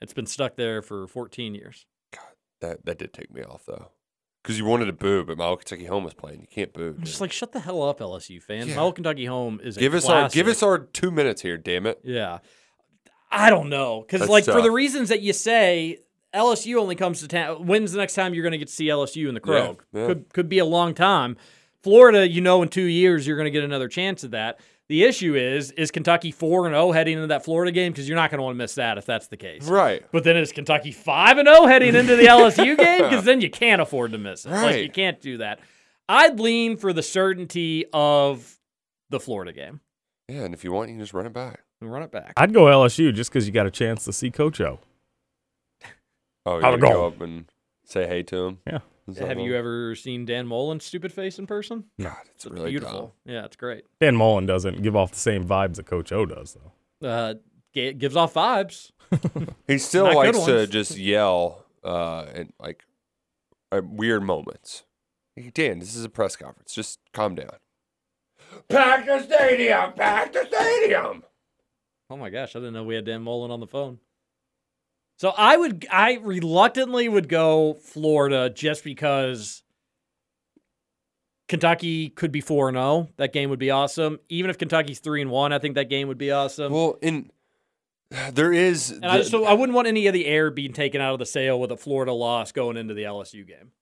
It's been stuck there for 14 years. God, that that did take me off though, because you wanted to boo, but my old Kentucky home was playing. You can't boo. I'm just like, shut the hell up, LSU fans. Yeah. My old Kentucky home is a give us our give us our two minutes here. Damn it. Yeah. I don't know. Because, like, for the reasons that you say, LSU only comes to town. When's the next time you're going to get to see LSU in the Yeah, yeah. Could, could be a long time. Florida, you know, in two years, you're going to get another chance at that. The issue is, is Kentucky 4 and 0 heading into that Florida game? Because you're not going to want to miss that if that's the case. Right. But then is Kentucky 5 and 0 heading into the LSU game? Because then you can't afford to miss it. Like, Right. you can't do that. I'd lean for the certainty of the Florida game. Yeah, and if you want, you can just run it back. Run it back. I'd go LSU just because you got a chance to see Coach O. Oh, How'd you it go go? up and say hey to him. Yeah. Have you ever seen Dan Mullen's stupid face in person? God, it's really beautiful. Yeah, it's great. Dan Mullen doesn't give off the same vibes that Coach O does, though. Uh, ga- gives off vibes. He still Not good likes to ones. just yell uh, and like at weird moments. Hey, Dan, this is a press conference. Just calm down. Pack the stadium. Pack the stadium. Oh my gosh, I didn't know we had Dan Mullen on the phone. So I would, I reluctantly would go Florida just because Kentucky could be four and zero. That game would be awesome. Even if Kentucky's three and one, I think that game would be awesome. Well, in there is and I, so I wouldn't want any of the air being taken out of the sail with a Florida loss going into the LSU game.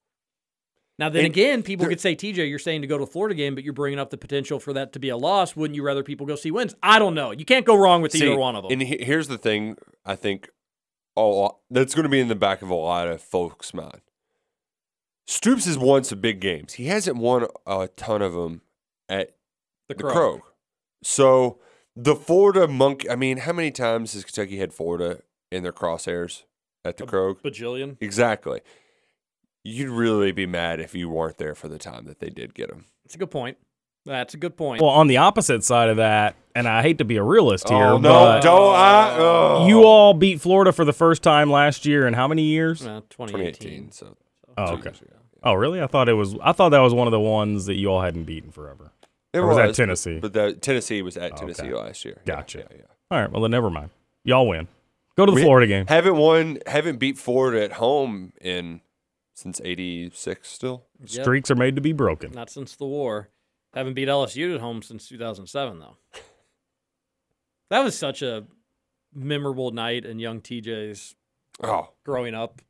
Now then again, people there- could say, TJ, you're saying to go to the Florida game, but you're bringing up the potential for that to be a loss. Wouldn't you rather people go see wins? I don't know. You can't go wrong with See, either one of them. And he- here's the thing, I think, oh, that's going to be in the back of a lot of folks' mind. Stoops has won some big games. He hasn't won a ton of them at The the Crow. Crow. So the Florida Monk. I mean, how many times has Kentucky had Florida in their crosshairs at the Crow? Bajillion. Exactly. You'd really be mad if you weren't there for the time that they did get him. That's a good point. That's a good point. Well, on the opposite side of that, and I hate to be a realist here, Oh, no, but don't I? Oh. you all beat Florida for the first time last year in how many years? Uh, 2018. So Oh, two okay. years. Oh, really? I thought it was. I thought that was one of the ones that you all hadn't beaten forever. It or was, that but- Tennessee? But that Tennessee was at Okay. Tennessee last year. Yeah, Gotcha. Yeah, yeah. all right. Well, then never mind. Y'all win. Go to the We Florida game. Haven't won, haven't beat Florida at home in since '86. Still, Yep. Streaks are made to be broken. Not since the war. Haven't beat LSU at home since 2007, though. That was such a memorable night in young TJ's oh, growing up.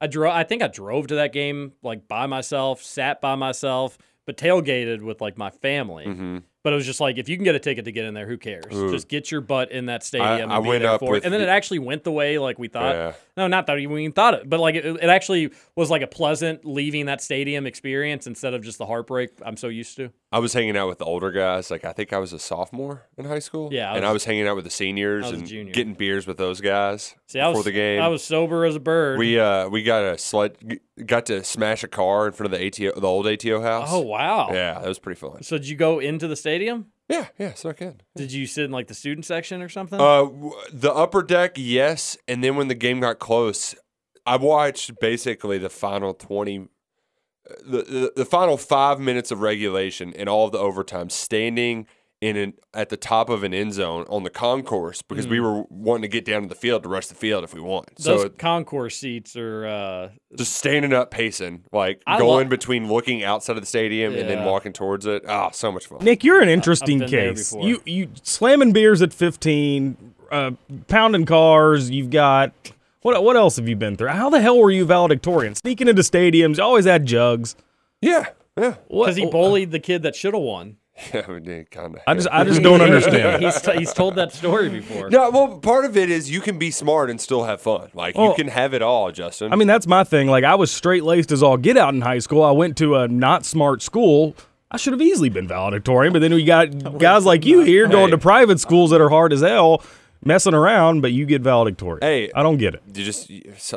I drove. I think I drove to that game like by myself, sat by myself, but tailgated with like my family. hmm But it was just like if you can get a ticket to get in there, who cares? Ooh. Just get your butt in that stadium. I and be went up with it. and then the- it actually went the way like we thought. Yeah. No, not that we even thought it, but like it, it actually was like a pleasant leaving that stadium experience instead of just the heartbreak I'm so used to. I was hanging out with the older guys. Like I think I was a sophomore in high school. Yeah, I and I was- hanging out with the seniors I and getting beers with those guys See, I before was the game. I was sober as a bird. we uh we got a sled, got to smash a car in front of the ATO, the old ATO house. oh wow. yeah, that was pretty fun. So did you go into the stadium? Yeah, yeah, so I can. Did you sit in like the student section or something? Uh, the upper deck, yes, and then when the game got close, I watched basically the final twenty, the the, the final five minutes of regulation and all of the overtime, standing in an, at the top of an end zone on the concourse because we were wanting to get down to the field to rush the field if we want. Mm. Those so concourse seats are. Uh, just standing up, pacing, like I going lo- between looking outside of the stadium and then walking towards it. Oh, so much fun. Nick, you're an interesting been case. before. You you slamming beers at 15, uh, pounding cars. You've got what? What else have you been through? How the hell were you valedictorian? Sneaking into stadiums. Always had jugs. Yeah, yeah. Because he bullied the kid that should have won. Yeah, we did kind of. I just I just don't understand. he's t- he's told that story before. No, well, part of it is you can be smart and still have fun. Like you can have it all, Justin. I mean, that's my thing. Like, I was straight laced as all get out in high school. I went to a not smart school. I should have easily been valedictorian, but then we got guys like you here going to private schools that are hard as hell, messing around, but you get valedictorian. Hey, I don't get it. you just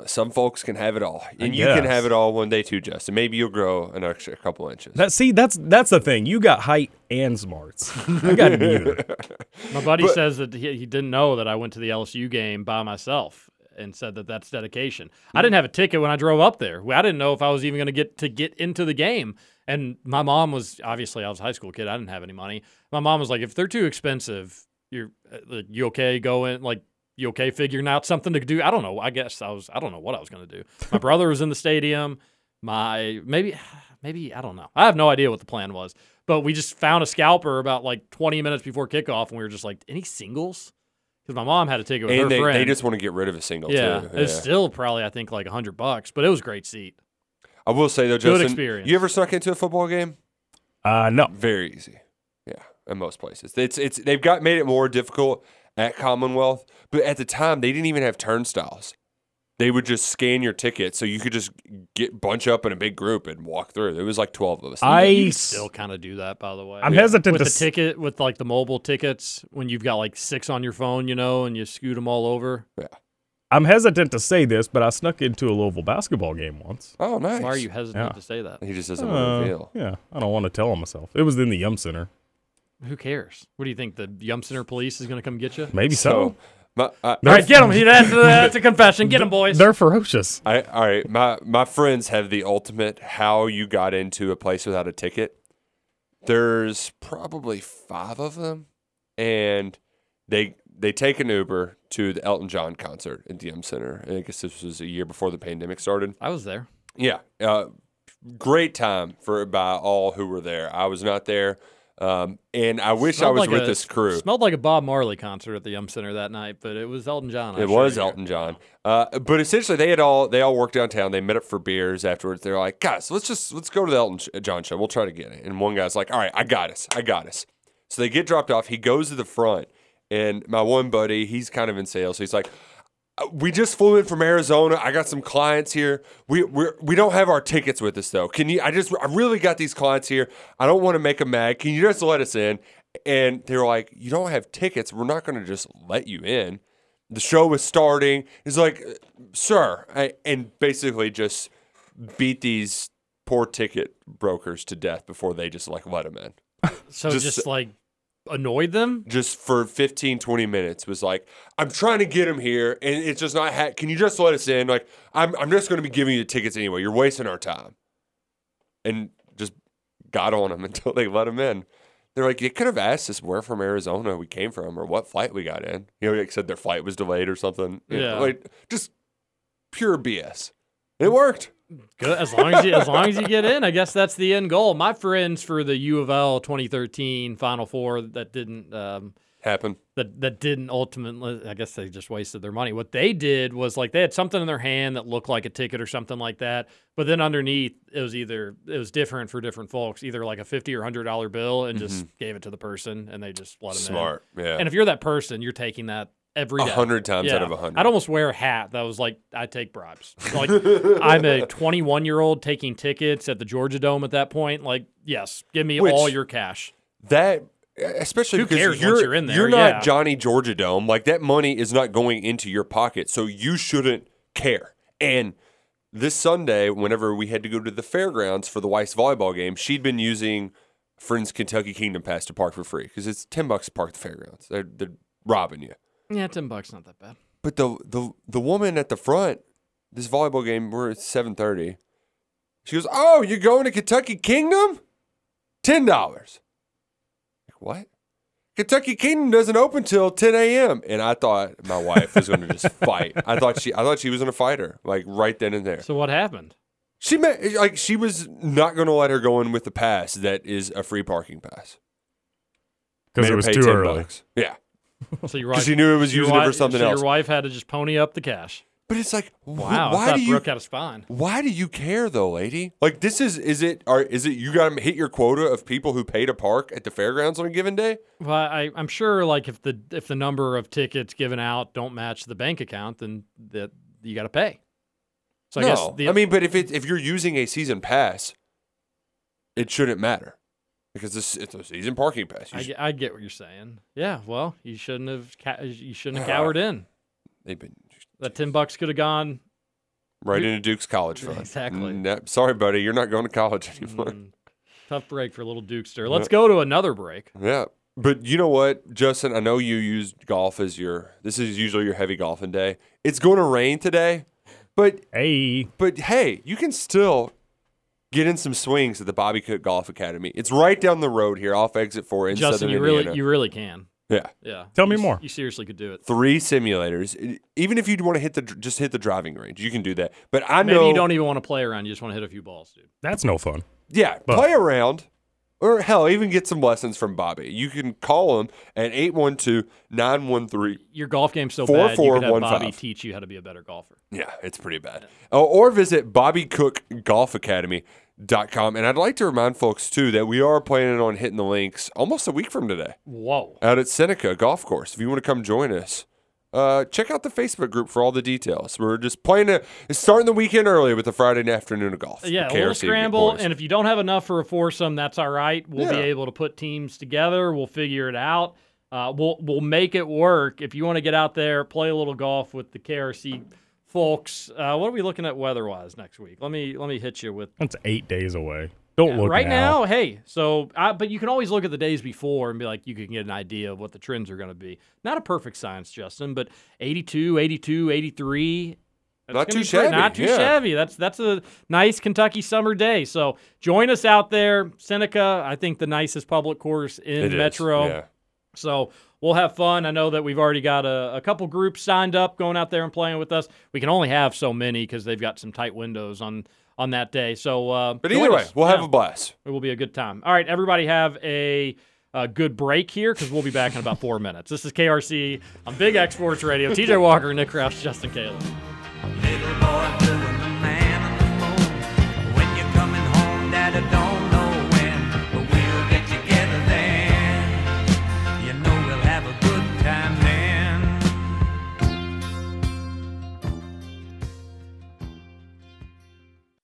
some folks can have it all, and you can have it all one day too, Justin. Maybe you'll grow an extra couple inches. That see, that's that's the thing. You got height and smarts. I got neither. My buddy says that he, he didn't know that I went to the LSU game by myself and said that that's dedication. I didn't have a ticket when I drove up there. I didn't know if I was even going to get to get into the game. And my mom was obviously I was a high school kid. I didn't have any money. My mom was like, if they're too expensive, you're uh, like, you okay going like you okay figuring out something to do? I don't know. I guess I was I don't know what I was going to do. My brother was in the stadium. My maybe maybe I don't know. I have no idea what the plan was. But we just found a scalper about like 20 minutes before kickoff, and we were just like, any singles? Because my mom had a ticket with her and they, friend. they just want to get rid of a single yeah, too. it's still probably I think like a hundred bucks, but it was a great seat. I will say though, Good Justin, experience. you ever snuck into a football game? Uh, no. Very easy. Yeah, in most places. It's it's they've got made it more difficult at Commonwealth, but at the time they didn't even have turnstiles. They would just scan your ticket, so you could just get bunch up in a big group and walk through. There was like twelve of us. I You still kind of do that, by the way. I'm hesitant with to the s- ticket with like the mobile tickets when you've got like six on your phone, you know, and you scoot them all over. Yeah. I'm hesitant to say this, but I snuck into a Louisville basketball game once. Oh, nice. Why are you hesitant Yeah. to say that? He just doesn't want to Uh, reveal. yeah, I don't want to tell on myself. It was in the Yum Center. Who cares? What do you think? The Yum Center police is going to come get you? Maybe so. So, my, I, All right, get them. That's, that's a confession. Get them, boys. They're ferocious. I, all right, my my friends have the ultimate how you got into a place without a ticket. There's probably five of them, and they they take an Uber to the Elton John concert at Yum Center. I guess this was a year before the pandemic started. I was there. Yeah, uh, great time for by all who were there. I was not there, um, and I wish I was like with a- this crew. Smelled like a Bob Marley concert at the Yum Center that night, but it was Elton John. I It was. Elton John. Uh, but essentially, they had all they all worked downtown. They met up for beers afterwards. They're like, guys, let's just let's go to the Elton John show. We'll try to get it. And one guy's like, all right, I got us, I got us. So they get dropped off. He goes to the front, and my one buddy, he's kind of in sales. So he's like, "Uh, Uh, we just flew in from Arizona. I got some clients here. We we we don't have our tickets with us though. Can you? I just I really got these clients here. I don't want to make them mad. Can you just let us in? And they're like, you don't have tickets. We're not going to just let you in. The show was starting. He's like, uh, sir, I, and basically just beat these poor ticket brokers to death before they just like let them in. So Just- just, like annoyed them. Just for 15, 20 minutes was like, I'm trying to get him here and it's just not, ha- can you just let us in? Like, I'm, I'm just going to be giving you the tickets anyway. You're wasting our time. And just got on him until they let him in. They're like, you could have asked us where from Arizona we came from or what flight we got in. You know, like said their flight was delayed or something. You know, Yeah. like just pure BS. It worked. Good as long as you as long as you get in, I guess that's the end goal. My friends for the U of L 2013 Final Four that didn't um, Happen. that that didn't ultimately. I guess they just wasted their money. What they did was like they had something in their hand that looked like a ticket or something like that, but then underneath it was either it was different for different folks, either like a fifty or hundred dollar bill, and just gave it to the person, and they just let them Mm-hmm. Smart. in. Yeah. And if you're that person, you're taking that every A hundred times out of a hundred. I'd almost wear a hat that was like, I take bribes. Like, I'm a 21 year old taking tickets at the Georgia Dome at that point. Like, yes, give me Which- all your cash. That especially Who because cares you're, you're in there? You're not Yeah. Johnny Georgia Dome. Like that money is not going into your pocket, so you shouldn't care. And this Sunday, whenever we had to go to the fairgrounds for the Weiss volleyball game, she'd been using Friends Kentucky Kingdom Pass to park for free because it's ten bucks to park at the fairgrounds. They're, they're robbing you. Yeah, 10 bucks, not that bad. But the the the woman at the front, this volleyball game, we're at seven thirty. She goes, "Oh, you're going to Kentucky Kingdom? Ten dollars." Like what? Kentucky Kingdom doesn't open till 10 a.m. And I thought my wife was going to just fight. I thought she, I thought she was going to fight her like right then and there. So what happened? She met, like she was not going to let her go in with the pass that is a free parking pass. Because it was pay too early. bucks. Yeah, So your wife, she knew it was your using it for wife- something so else. Your wife had to just pony up the cash. but it's like, wh- Wow, why do you? Brooke had a spine. Why do you care though, lady? Like this is is it are is it you got to hit your quota of people who pay to park at the fairgrounds on a given day? Well, I, I'm sure like if the if the number of tickets given out don't match the bank account, then that you got to pay. So I no, guess the, I mean, but if it if you're using a season pass, it shouldn't matter because this it's a season parking pass. I, should- get- I get what you're saying. Yeah, well, you shouldn't have ca- you shouldn't have cowered in. they've been That ten bucks could have gone. right You- into Duke's college fund. Exactly. No, sorry, buddy, you're not going to college anymore. Mm, tough break for a little Dukester. Let's go to another break. Yeah. But you know what, Justin? I know you used golf as your. This is usually your heavy golfing day. It's going to rain today, but Hey, but hey, you can still get in some swings at the Bobby Cook Golf Academy. It's right down the road here, off exit four in Justin, Southern you really Indiana. you really can. yeah, Yeah. Tell me You s- more. You seriously could do it. three simulators. Even if you want to hit the just hit the driving range, you can do that. But I Maybe know you don't even want to play around. You just want to hit a few balls, dude. that's no fun. Yeah, But- play around. Or hell, even get some lessons from Bobby. You can call him at 812-913. Your golf game's so Four, bad, four, you could have Bobby teach you how to be a better golfer. Yeah, it's pretty bad. Oh, or visit Bobby Cook Golf Academy.com. And I'd like to remind folks too that we are planning on hitting the links almost a week from today Whoa. out at Seneca Golf Course. If you want to come join us, uh, check out the Facebook group for all the details. We're just playing a, it's starting the weekend early with a Friday afternoon of golf. Yeah, a little scramble, boys. and if you don't have enough for a foursome, that's all right. We'll be able to put teams together. We'll figure it out. Uh, we'll we'll make it work. If you want to get out there, play a little golf with the KRC folks. Uh, what are we looking at weather-wise next week? Let me let me hit you with That's eight days away. Don't look right now. Hey, so uh, but you can always look at the days before and be like, you can get an idea of what the trends are going to be. Not a perfect science, Justin, but 82, 82, 83. Not too shabby, Not too yeah. shabby. That's that's a nice Kentucky summer day. So join us out there, Seneca. I think the nicest public course in It is, Metro. yeah. So we'll have fun. I know that we've already got a, a couple groups signed up going out there and playing with us. We can only have so many because they've got some tight windows on on that day. So, uh, But either way, us. we'll have a blast. It will be a good time. All right, everybody have a, a good break here because we'll be back in about four minutes. This is KRC on Big X Sports Radio. TJ Walker, Nick Roush, Justin Caleb.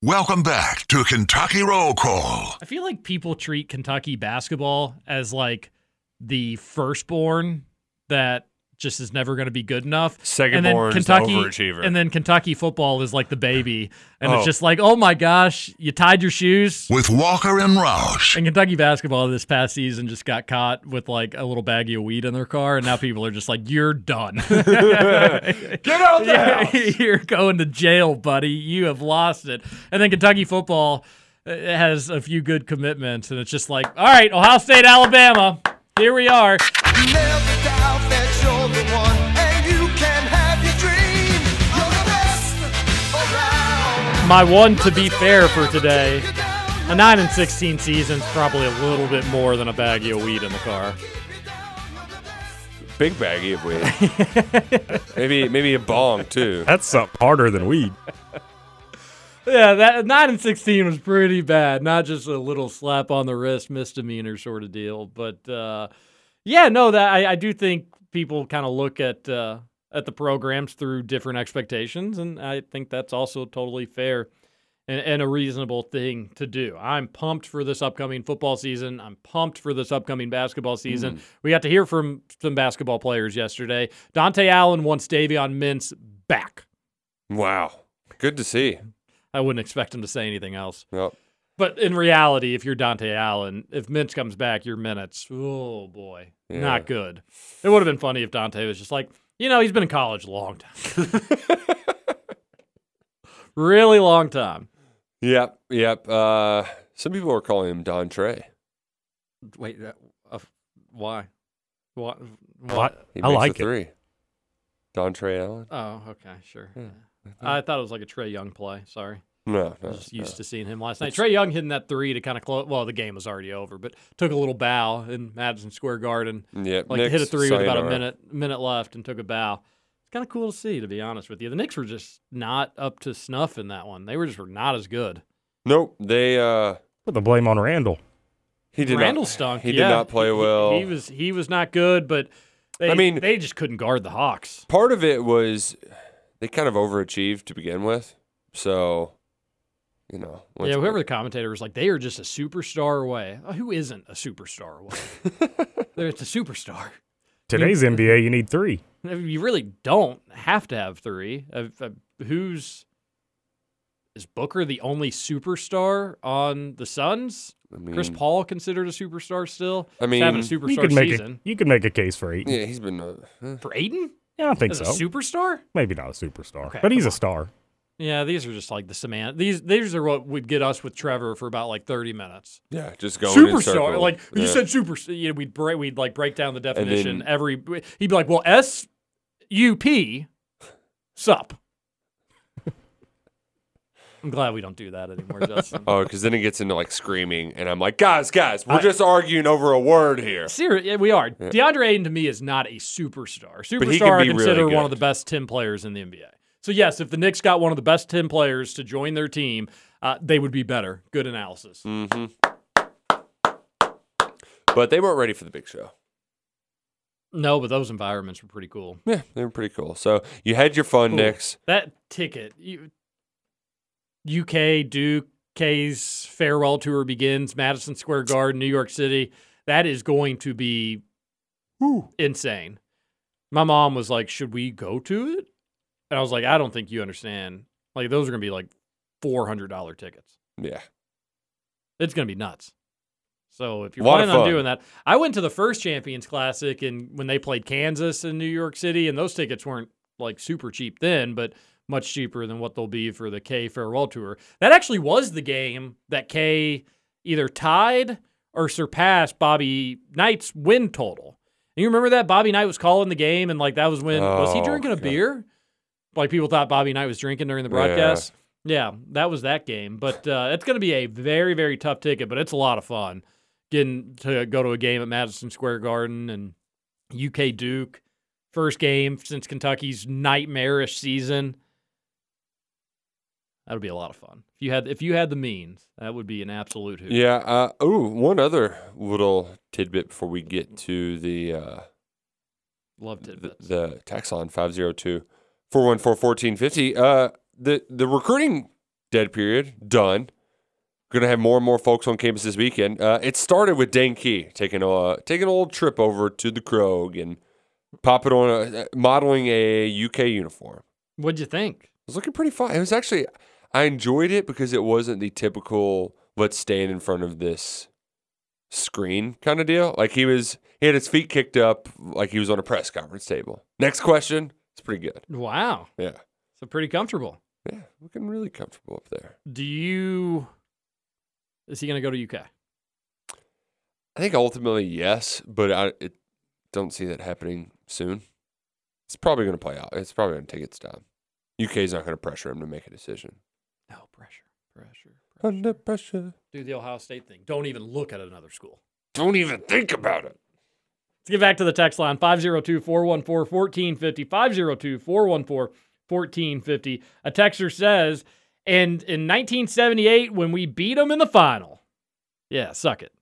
Welcome back to Kentucky Roll Call. I feel like people treat Kentucky basketball as like the firstborn that just is never going to be good enough. Second and then Kentucky, overachiever. And then Kentucky football is like the baby, and Oh. it's just like, oh my gosh, you tied your shoes. With Walker and Roush. And Kentucky basketball this past season just got caught with like a little baggie of weed in their car, and now people are just like, "You're done. Get out the house. You're going to jail, buddy. You have lost it." And then Kentucky football uh, has a few good commitments, and it's just like, "All right, Ohio State, Alabama, here we are." My one to be fair for today. A 9 and 16 season's probably a little bit more than a baggie of weed in the car. Big baggie of weed. maybe maybe a bong too. That's something harder than weed. Yeah, that nine and sixteen was pretty bad. Not just a little slap on the wrist misdemeanor sort of deal, but uh, yeah, no, that I, I do think people kind of look at uh, at the programs through different expectations, and I think that's also totally fair and, and a reasonable thing to do. I'm pumped for this upcoming football season. I'm pumped for this upcoming basketball season. Hmm. We got to hear from some basketball players yesterday. Dontaie Allen wants Davion Mintz back. Wow. Good to see. I wouldn't expect him to say anything else. Yep. But in reality, if you're Dontaie Allen, if Mintz comes back, your minutes, oh boy, Yeah. not good. It would have been funny if Dontaie was just like, you know, he's been in college a long time. really long time. Yep. Yep. Uh, some people are calling him Don Trey. Wait, uh, uh, why? What? What? He I like it. three. Don Trey Allen. Oh, okay, sure. Yeah, I thought it was like a Trae Young play. Sorry. No, no, just used no. to seeing him last night. Trae Young hitting that three to kind of close. Well, the game was already over, but took a little bow in Madison Square Garden. Yeah, like hit a three with about a sayonara. minute minute left and took a bow. It's kind of cool to see, to be honest with you. The Knicks were just not up to snuff in that one. They were just were not as good. Nope. They uh Put the blame on Randle. he did Randle not stunk. He yeah. did not play He- well. He, was he was not good, but they, I mean- they just couldn't guard the Hawks. Part of it was they kind of overachieved to begin with. So, you know, once- yeah, whoever the commentator was like, they are just a superstar away. Uh, Who isn't a superstar away? They're it's a superstar. Today's NBA, you need three. You really don't have to have three. Uh, uh, who's is Booker the only superstar on the Suns? I Chris Paul considered a superstar still. I He's having a mean- You superstar could make season a you could make a case for eight. Yeah, he's been uh, for Ayton. Yeah, I think As so. a superstar. Maybe not a superstar, Okay, but he's come a star. Yeah, these are just like the Samantha. These these are what would get us with Trevor for about like thirty minutes. yeah, just going in superstar. Like you said, super. You know, we'd break, we'd like break down the then- definition. every he'd be like, well, S U P, sup. I'm glad we don't do that anymore, Justin. Oh, because then it gets into like screaming, and I'm like, guys, guys, we're just arguing over a word here. Seriously, yeah, we are. DeAndre Ayton to me is not a superstar. Superstar, I be really consider one of the best ten players in the NBA. So yes, if the Knicks got one of the best ten players to join their team, uh, they would be better. Good analysis. hmm But they weren't ready for the big show. No, but those environments were pretty cool. Yeah, they were pretty cool. So you had your fun, Cool. Knicks. That ticket, you, UK Duke K's farewell tour begins, Madison Square Garden, New York City. That is going to be insane. My mom was like, "Should we go to it?" And I was like, "I don't think you understand. Like those are going to be like four hundred dollar tickets. Yeah. It's going to be nuts." So if you're planning on doing that, I went to the first Champions Classic and when they played Kansas in New York City, and those tickets weren't like super cheap then, but much cheaper than what they'll be for the K farewell tour. That actually was the game that K either tied or surpassed Bobby Knight's win total. And you remember that Bobby Knight was calling the game, and like that was when was he Oh, drinking a God. beer? Like people thought Bobby Knight was drinking during the broadcast. Yeah, that was that game. But uh, it's going to be a very, very tough ticket, but it's a lot of fun getting to go to a game at Madison Square Garden and UK Duke. First game since Kentucky's nightmarish season. That would be a lot of fun. If you had if you had the means, that would be an absolute hoot. Yeah. Uh, oh, one other little tidbit before we get to the uh, Love the, the tax line 502 414 1450. Uh, the, the recruiting dead period done. Going to have more and more folks on campus this weekend. Uh, it started with Dane Key taking a taking a little trip over to the Krog and popping on a, modeling a UK uniform. What'd you think? It was looking pretty fun. It was actually, I enjoyed it because it wasn't the typical let's stand in front of this screen kind of deal. Like he was, he had his feet kicked up like he was on a press conference table. Next question. It's pretty good. Wow. Yeah. So pretty comfortable. Yeah. Looking really comfortable up there. Do you is he gonna go to UK? I think ultimately, yes, but I it, don't see that happening soon. It's probably going to play out. It's probably going to take its time. UK's not going to pressure him to make a decision. No pressure. Pressure. Under pressure. Do the Ohio State thing. Don't even look at another school. Don't even think about it. Let's get back to the text line 502 414 1450. 502 414 1450. A texter says, and in 1978, when we beat them in the final, yeah, suck it.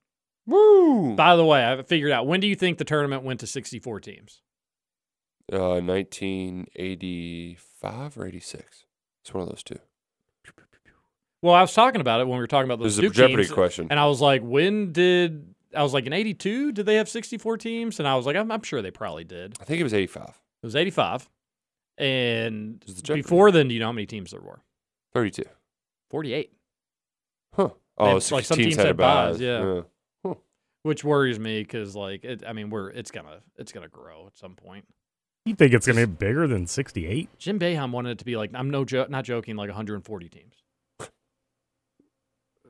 Woo! By the way, I figured out when do you think the tournament went to 64 teams? Uh, 1985 or 86. It's one of those two. Well, I was talking about it when we were talking about those This is a Jeopardy teams, question. and I was like, when did I was like in '82? Did they have 64 teams? And I was like, I'm, I'm sure they probably did. I think it was 85. It was 85, and was the before then, do you know how many teams there were? 32. 48. Huh. Oh, And, like, some teams had had a bye. buys, yeah. which worries me because like it, I mean we're it's gonna it's gonna grow at some point. You think it's going to be bigger than 68? Jim Boeheim wanted it to be like I'm no jo- not joking like 140 teams.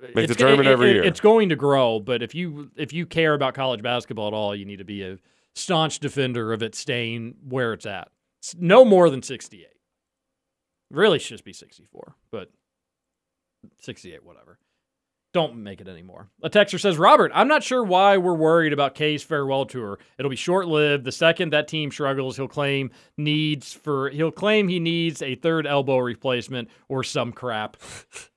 Make the It's- tournament it- every it- year. It's going to grow, but if you if you care about college basketball at all, you need to be a staunch defender of it staying where it's at. S- No more than 68. Really should just be 64, but 68, whatever. Don't make it anymore. A texter says, Robert, I'm not sure why we're worried about K's farewell tour. It'll be short lived. The second that team struggles, he'll claim needs for he'll claim he needs a third elbow replacement or some crap.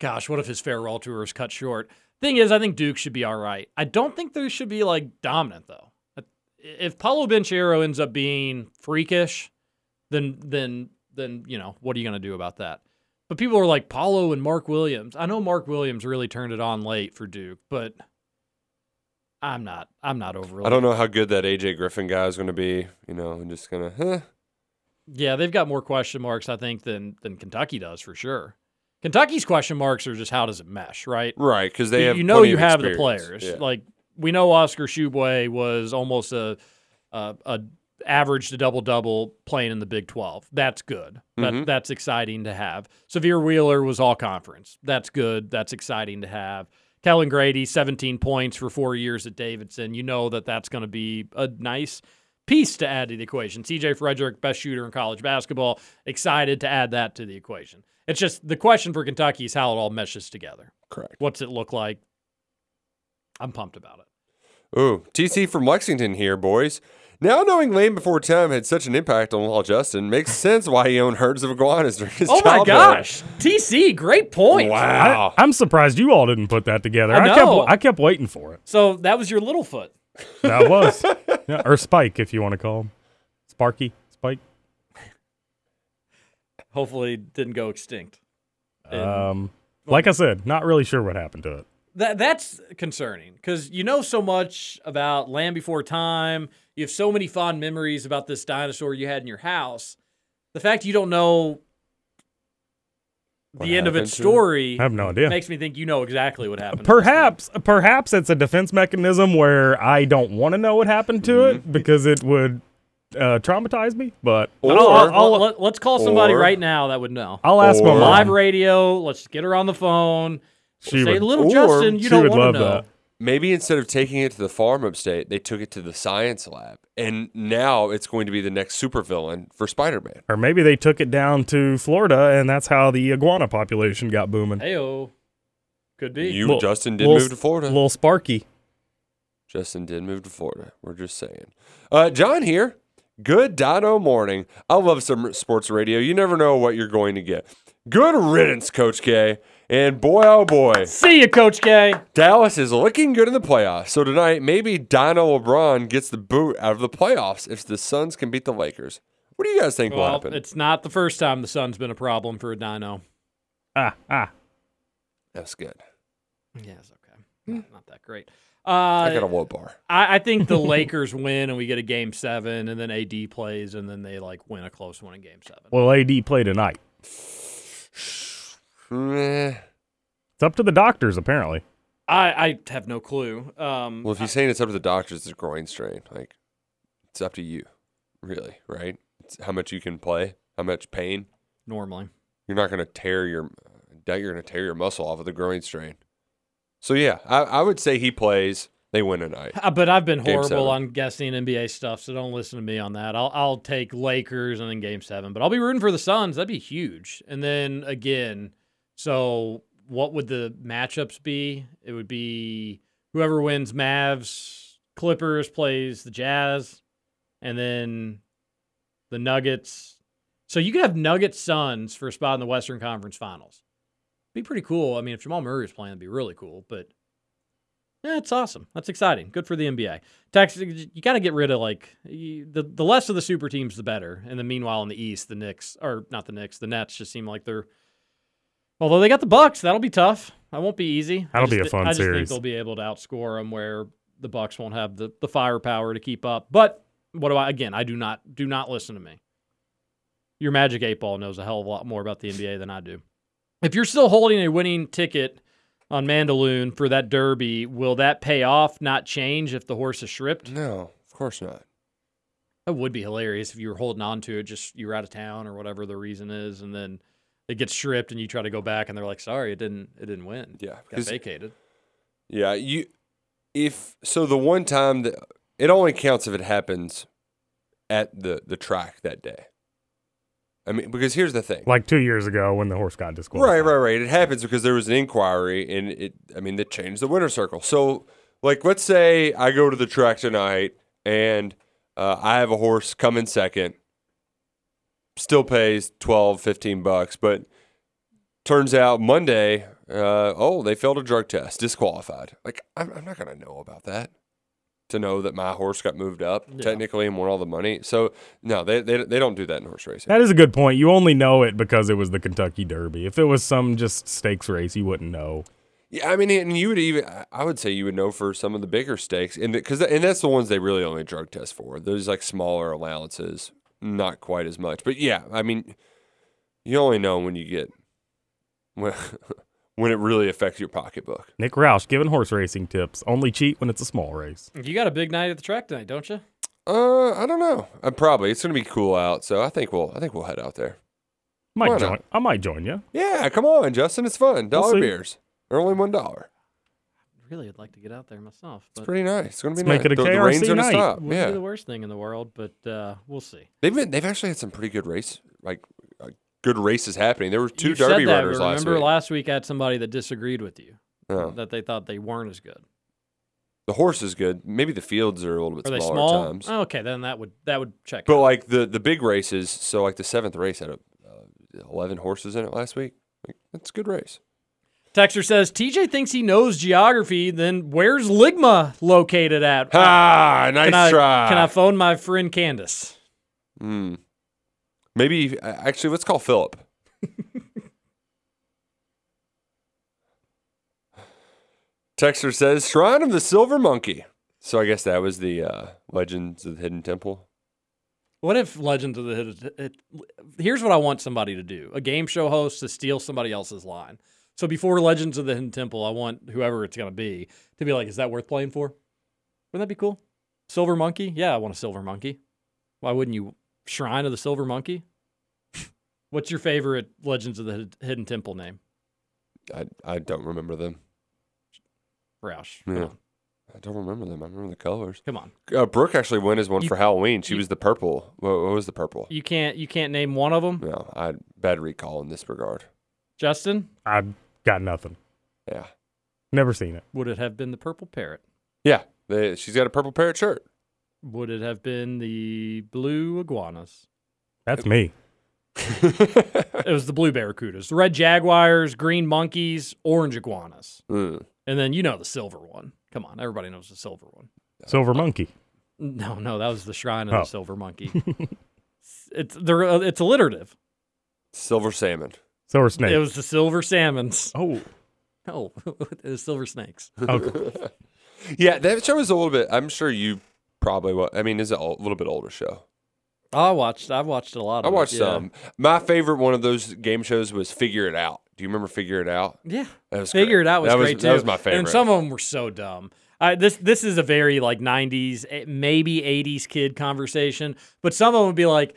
Gosh, what if his farewell tour is cut short? Thing is, I think Duke should be all right. I don't think there should be like dominant though. If Paolo Banchero ends up being freakish, then then then you know what are you going to do about that? But people are like Paolo and Mark Williams. I know Mark Williams really turned it on late for Duke, but I'm not. I'm not overly. I don't know how good that AJ Griffin guy is going to be. You know, I'm just gonna. Huh. Yeah, they've got more question marks, I think, than than Kentucky does for sure. Kentucky's question marks are just how does it mesh, right? Right, because they You- have you know you have the players. Yeah. Like we know Oscar Tshiebwe was almost a a, a average to double double playing in the Big Twelve. That's good. That Mhm. that's exciting to have. Sahvir Wheeler was all conference. That's good. That's exciting to have. Kellen Grady, 17 points for four years at Davidson. You know that that's going to be a nice piece to add to the equation. CJ Frederick, best shooter in college basketball, excited to add that to the equation. It's just the question for Kentucky is how it all meshes together. Correct. What's it look like? I'm pumped about it. Ooh, TC from Lexington here, boys. Now knowing Land Before Time had such an impact on Law Justin makes sense why he owned herds of iguanas during his Oh my childhood. gosh, TC, great point. Wow. I, am surprised you all didn't put that together. I I, know. kept I kept waiting for it. So that was your Littlefoot. That was, yeah, or Spike if you want to call him, Sparky Spike. Hopefully, didn't go extinct. And Um, like I said, not really sure what happened to it. that that's concerning because you know so much about Land Before Time. You have so many fond memories about this dinosaur you had in your house. The fact you don't know the end of its happened to it? story I have no idea. makes me think you know exactly what happened. to this. Perhaps, perhaps it's a defense mechanism where I don't want to know what happened to Mm-hmm. it because it would uh, traumatize me. But Or, I'll, I'll, I'll, let, us call somebody or- right now that would know. I'll ask my or- mom. Live radio. Let's get her on the phone. She say, would- little or Justin, you she don't would want love to know. that. Maybe instead of taking it to the farm upstate, they took it to the science lab, and now it's going to be the next supervillain for Spider-Man. Or maybe they took it down to Florida, and that's how the iguana population got booming. Heyo, could be. You, Little- Justin, did little- move to Florida. Little Sparky. Justin did move to Florida. We're just saying. Uh, John here. Good Dino morning. I love some sports radio. You never know what you're going to get. Good riddance, Coach K. And boy, oh boy, See you, Coach K. Dallas is looking good in the playoffs. So tonight, maybe Dino LeBron gets the boot out of the playoffs if the Suns can beat the Lakers. What do you guys think will happen? it's not the first time the sun's been a problem for a dino. Ah, ah. That's good. Yeah, it's okay. Not, not that great. Uh, I got a low bar. I, I think the Lakers win and we get a game seven, and then AD plays, and then they like win a close one in game seven. Well, AD play tonight. It's up to the doctors, apparently. I, I have no clue. Um, Well, if you're saying it's up to the doctors, it's a groin strain. Like, it's up to you, really, right? It's how much you can play, how much pain. normally, You're not going to tear your, doubt you're going to tear your muscle off with a groin strain. So yeah, I, I would say he plays. They win tonight. Uh, but I've been Game horrible seven. on guessing NBA stuff, so don't listen to me on that. I'll I'll take Lakers and then Game Seven, but I'll be rooting for the Suns. That'd be huge. And then again, so what would the matchups be? It would be whoever wins Mavs Clippers plays the Jazz, and then the Nuggets. So you could have Nuggets Suns for a spot in the Western Conference Finals. Be pretty cool. I mean, if Jamal Murray was playing, it'd be really cool. But yeah, it's awesome. That's exciting. Good for the NBA. Texas, you got to get rid of like you, the the less of the super teams, the better. And then meanwhile, in the East, the Knicks or not the Knicks, the Nets just seem like they're. Although they got the Bucks, that'll be tough. That won't be easy. That'll just be a thi- fun I just think series. they'll be able to outscore them where the Bucks won't have the the firepower to keep up. But what do I? Again, I do not do not listen to me. Your Magic Eight Ball knows a hell of a lot more about the NBA than I do. If you're still holding a winning ticket on Mandaloun for that derby, will that pay off, not change if the horse is stripped? No, of course not. That would be hilarious if you were holding on to it, just you were out of town or whatever the reason is, and then it gets stripped and you try to go back and they're like, sorry, it didn't it didn't win. Yeah, Got 'cause- vacated. Yeah, you. If so, the one time that it only counts if it happens at the the track that day. I mean, because here's the thing. Like two years ago when the horse got disqualified. Right, right, right. It happens because there was an inquiry, and it. I mean, that changed the winner circle. So, like, let's say I go to the track tonight, and uh, I have a horse come in second. Still pays 12, 15 bucks, but turns out Monday, uh, oh, they failed a drug test, disqualified. Like, I'm, I'm not gonna know about that. To know that my horse got moved up technically and won all the money. So no, they, they they don't do that in horse racing. That is a good point. You only know it because it was the Kentucky Derby. If it was some just stakes race, you wouldn't know. Yeah, I mean, and you would even, I would say you would know for some of the bigger stakes, and because and that's the ones they really only drug test for. Those like smaller allowances, not quite as much. But yeah, I mean, you only know when you get when when it really affects your pocketbook. Nick Roush giving horse racing tips. Only cheat when it's a small race. You got a big night at the track tonight, don't you? Uh, I don't know. Uh, probably it's gonna be cool out, so I think we'll I think we'll head out there. Might join. not? I might join you. Yeah, come on, Justin. It's fun. Dollar see. beers. They're only one dollar. Really, I'd like to get out there myself. It's pretty nice. It's gonna be Let's nice. make it a the, the rain's gonna night. stop. wouldn't Yeah, be the worst thing in the world, but uh, we'll see. they've been they've actually had some pretty good race like uh, good races happening. There were two you Derby said that, runners but last remember week. last week I had somebody that disagreed with you. Oh. That they thought they weren't as good. The horse is good. Maybe the fields are a little bit Are they smaller small? at times. Oh, okay, then that would that would check. But out. like the the big races, so like the seventh race had a, uh, eleven horses in it last week. Like, that's a good race. Texter says TJ thinks he knows geography. Then where's Ligma located at? Ah, nice can I, try. Can I phone my friend Candace? Hmm. Maybe actually, let's call Philip. Texter says Shrine of the Silver Monkey. So I guess that was the uh, Legends of the Hidden Temple. What if Legends of the Hidden? It, here's what I want somebody to do: a game show host to steal somebody else's line. So before Legends of the Hidden Temple, I want whoever it's going to be to be like, "Is that worth playing for?" Wouldn't that be cool? Silver Monkey? Yeah, I want a Silver Monkey. Why wouldn't you? Shrine of the Silver Monkey. What's your favorite Legends of the Hidden Temple name? I I don't remember them. Roush. Come Yeah. on. I don't remember them. I remember the colors. Come on. Uh, Brooke actually won his one You- for Halloween. She you- was the purple. What, what was the purple? You can't. You can't name one of them. No, I had bad recall in this regard. Justin, I got nothing. Yeah, Never seen it. would it have been the purple parrot? yeah. They, she's got a purple parrot shirt. Would it have been the blue iguanas? That's me. It was the blue barracudas, the red jaguars, green monkeys, orange iguanas, Mm. and then you know the silver one. Come on, everybody knows the silver one. Silver monkey. No, no, that was the shrine of Oh. the silver monkey. it's they're, uh, it's alliterative. Silver salmon. Silver snake. It was the silver salmons. oh. No, the silver snakes. Okay. Yeah, that show is a little bit. I'm sure you probably. wa- I mean, is a little bit older show. I watched. I've watched a lot. I watched it, yeah. some. My favorite one of those game shows was Figure It Out. Do you remember Figure It Out? Yeah, That was Figure great. It Out was that great was, too. That was my favorite. And some of them were so dumb. I, this this is a very like '90s, eh, maybe '80s kid conversation, but some of them would be like.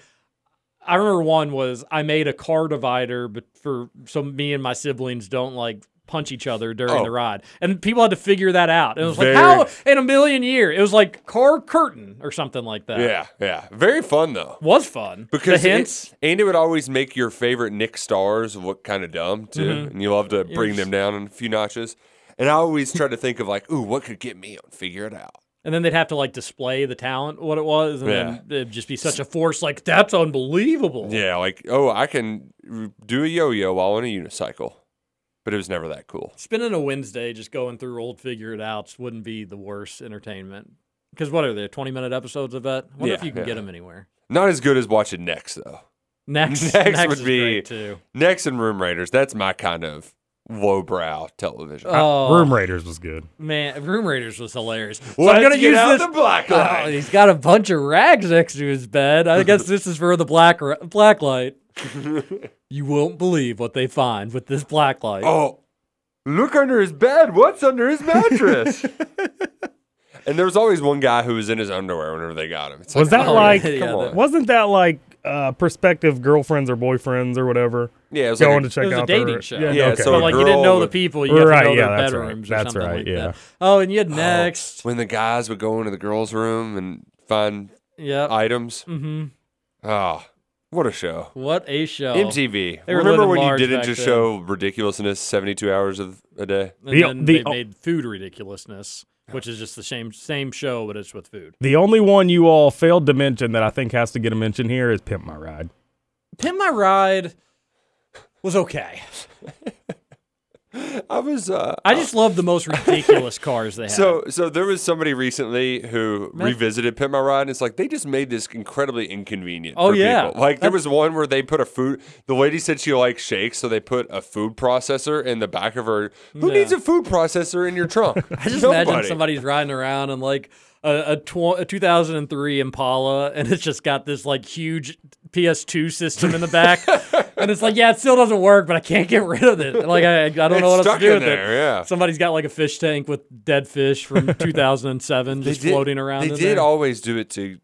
I remember one was I made a car divider, but for so me and my siblings don't like punch each other during Oh. the ride, and people had to figure that out. And it was Very- like how in a million year it was like car curtain or something like that. yeah, yeah, very fun though. was fun Because the hints. and it would always make your favorite Nick stars look kind of dumb too, Mhm. and you love to bring Yes. them down in a few notches. And I always try to think of like, ooh, what could get me on Figure It Out. And then they'd have to like display the talent, what it was, and Yeah. then it'd just be such a force. Like that's unbelievable. Yeah, like oh, I can do a yo-yo while on a unicycle, but it was never that cool. Spending a Wednesday just going through old figure it outs wouldn't be the worst entertainment. Because what are they? Twenty minute episodes of that? What if you can get them anywhere? Not as good as watching Next though. Next, Next, next would be great, too. Next and Room Raiders. That's my kind of lowbrow television. Oh Room Raiders was good. man, Room Raiders was hilarious. So Let's I'm gonna get use out this. the black Oh, he's got a bunch of rags next to his bed. I guess this is for the black ra- black light. you won't believe what they find with this black light. Oh, look under his bed. What's under his mattress? and there was always one guy who was in his underwear whenever they got him. It's Was that oh, like? yeah, yeah, come that- on. Wasn't that like uh, prospective girlfriends or boyfriends or whatever? Yeah, it was going like to a- check It was a dating their- show. Yeah, Yeah, okay. so but like you didn't know girl the people, you have Right, to know yeah, their that's right. or That's something right, like yeah. that. Oh, and you had Oh, next. when the guys would go into the girls' room and find Yep. items. Mm-hmm. Oh, what a show! What a show. MTV. They Remember when you didn't back just then. show ridiculousness seventy-two hours of a day? And The- then the- they made food ridiculousness, which is just the same same show, but it's with food. The only one you all failed to mention that I think has to get a mention here is Pimp My Ride. Pimp My Ride was okay. I was. Uh, I just love the most ridiculous cars they have. So, so there was somebody recently who Man. revisited Pimp My Ride, and it's like they just made this incredibly inconvenient. Oh, for yeah. people. like there was one where they put a food. The lady said she likes shakes, so they put a food processor in the back of her. Who Yeah. needs a food processor in your trunk? I just Nobody. imagine somebody's riding around and like a, a, tw- a 2003 Impala, and it's just got this like huge PS2 system in the back, and it's like, yeah, it still doesn't work, but I can't get rid of it. Like I, I don't It's know what else to do with there, it. yeah. Somebody's got like a fish tank with dead fish from 2007 just did- floating around. They in did there. always do it to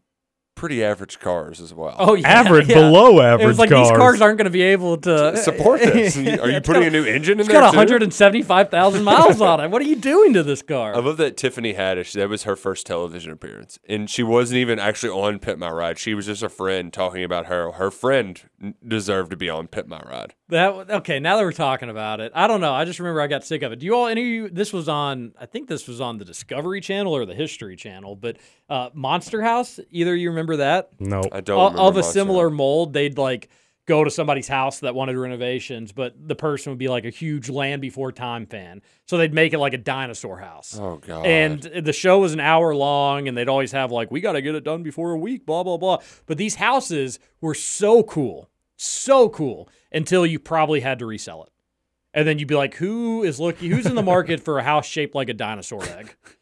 pretty average cars as well. Oh yeah, Average, yeah. below It average was like these cars. cars aren't going to be able to support this. Are you putting got- a new engine in It's there It's got 175,000 miles on it. What are you doing to this car? I love that Tiffany Haddish. That was her first television appearance, and she wasn't even actually on Pimp My Ride. She was just a friend talking about her. Her friend deserved to be on Pimp My Ride. That okay. Now that we're talking about it, I don't know. I just remember I got sick of it. Do you all? Any of you? This was on. I think this was on the Discovery Channel or the History Channel. But uh, Monster House. Either you remember that? No. I don't. O- remember of a similar House. mold, they'd like go to somebody's house that wanted renovations, but the person would be like a huge Land Before Time fan, so they'd make it like a dinosaur house. Oh god. And the show was an hour long, and they'd always have like, we got to get it done before a week, blah, blah, blah. But these houses were so cool, so cool, until you probably had to resell it. And then you'd be like, who is looking, who's in the market for a house shaped like a dinosaur egg?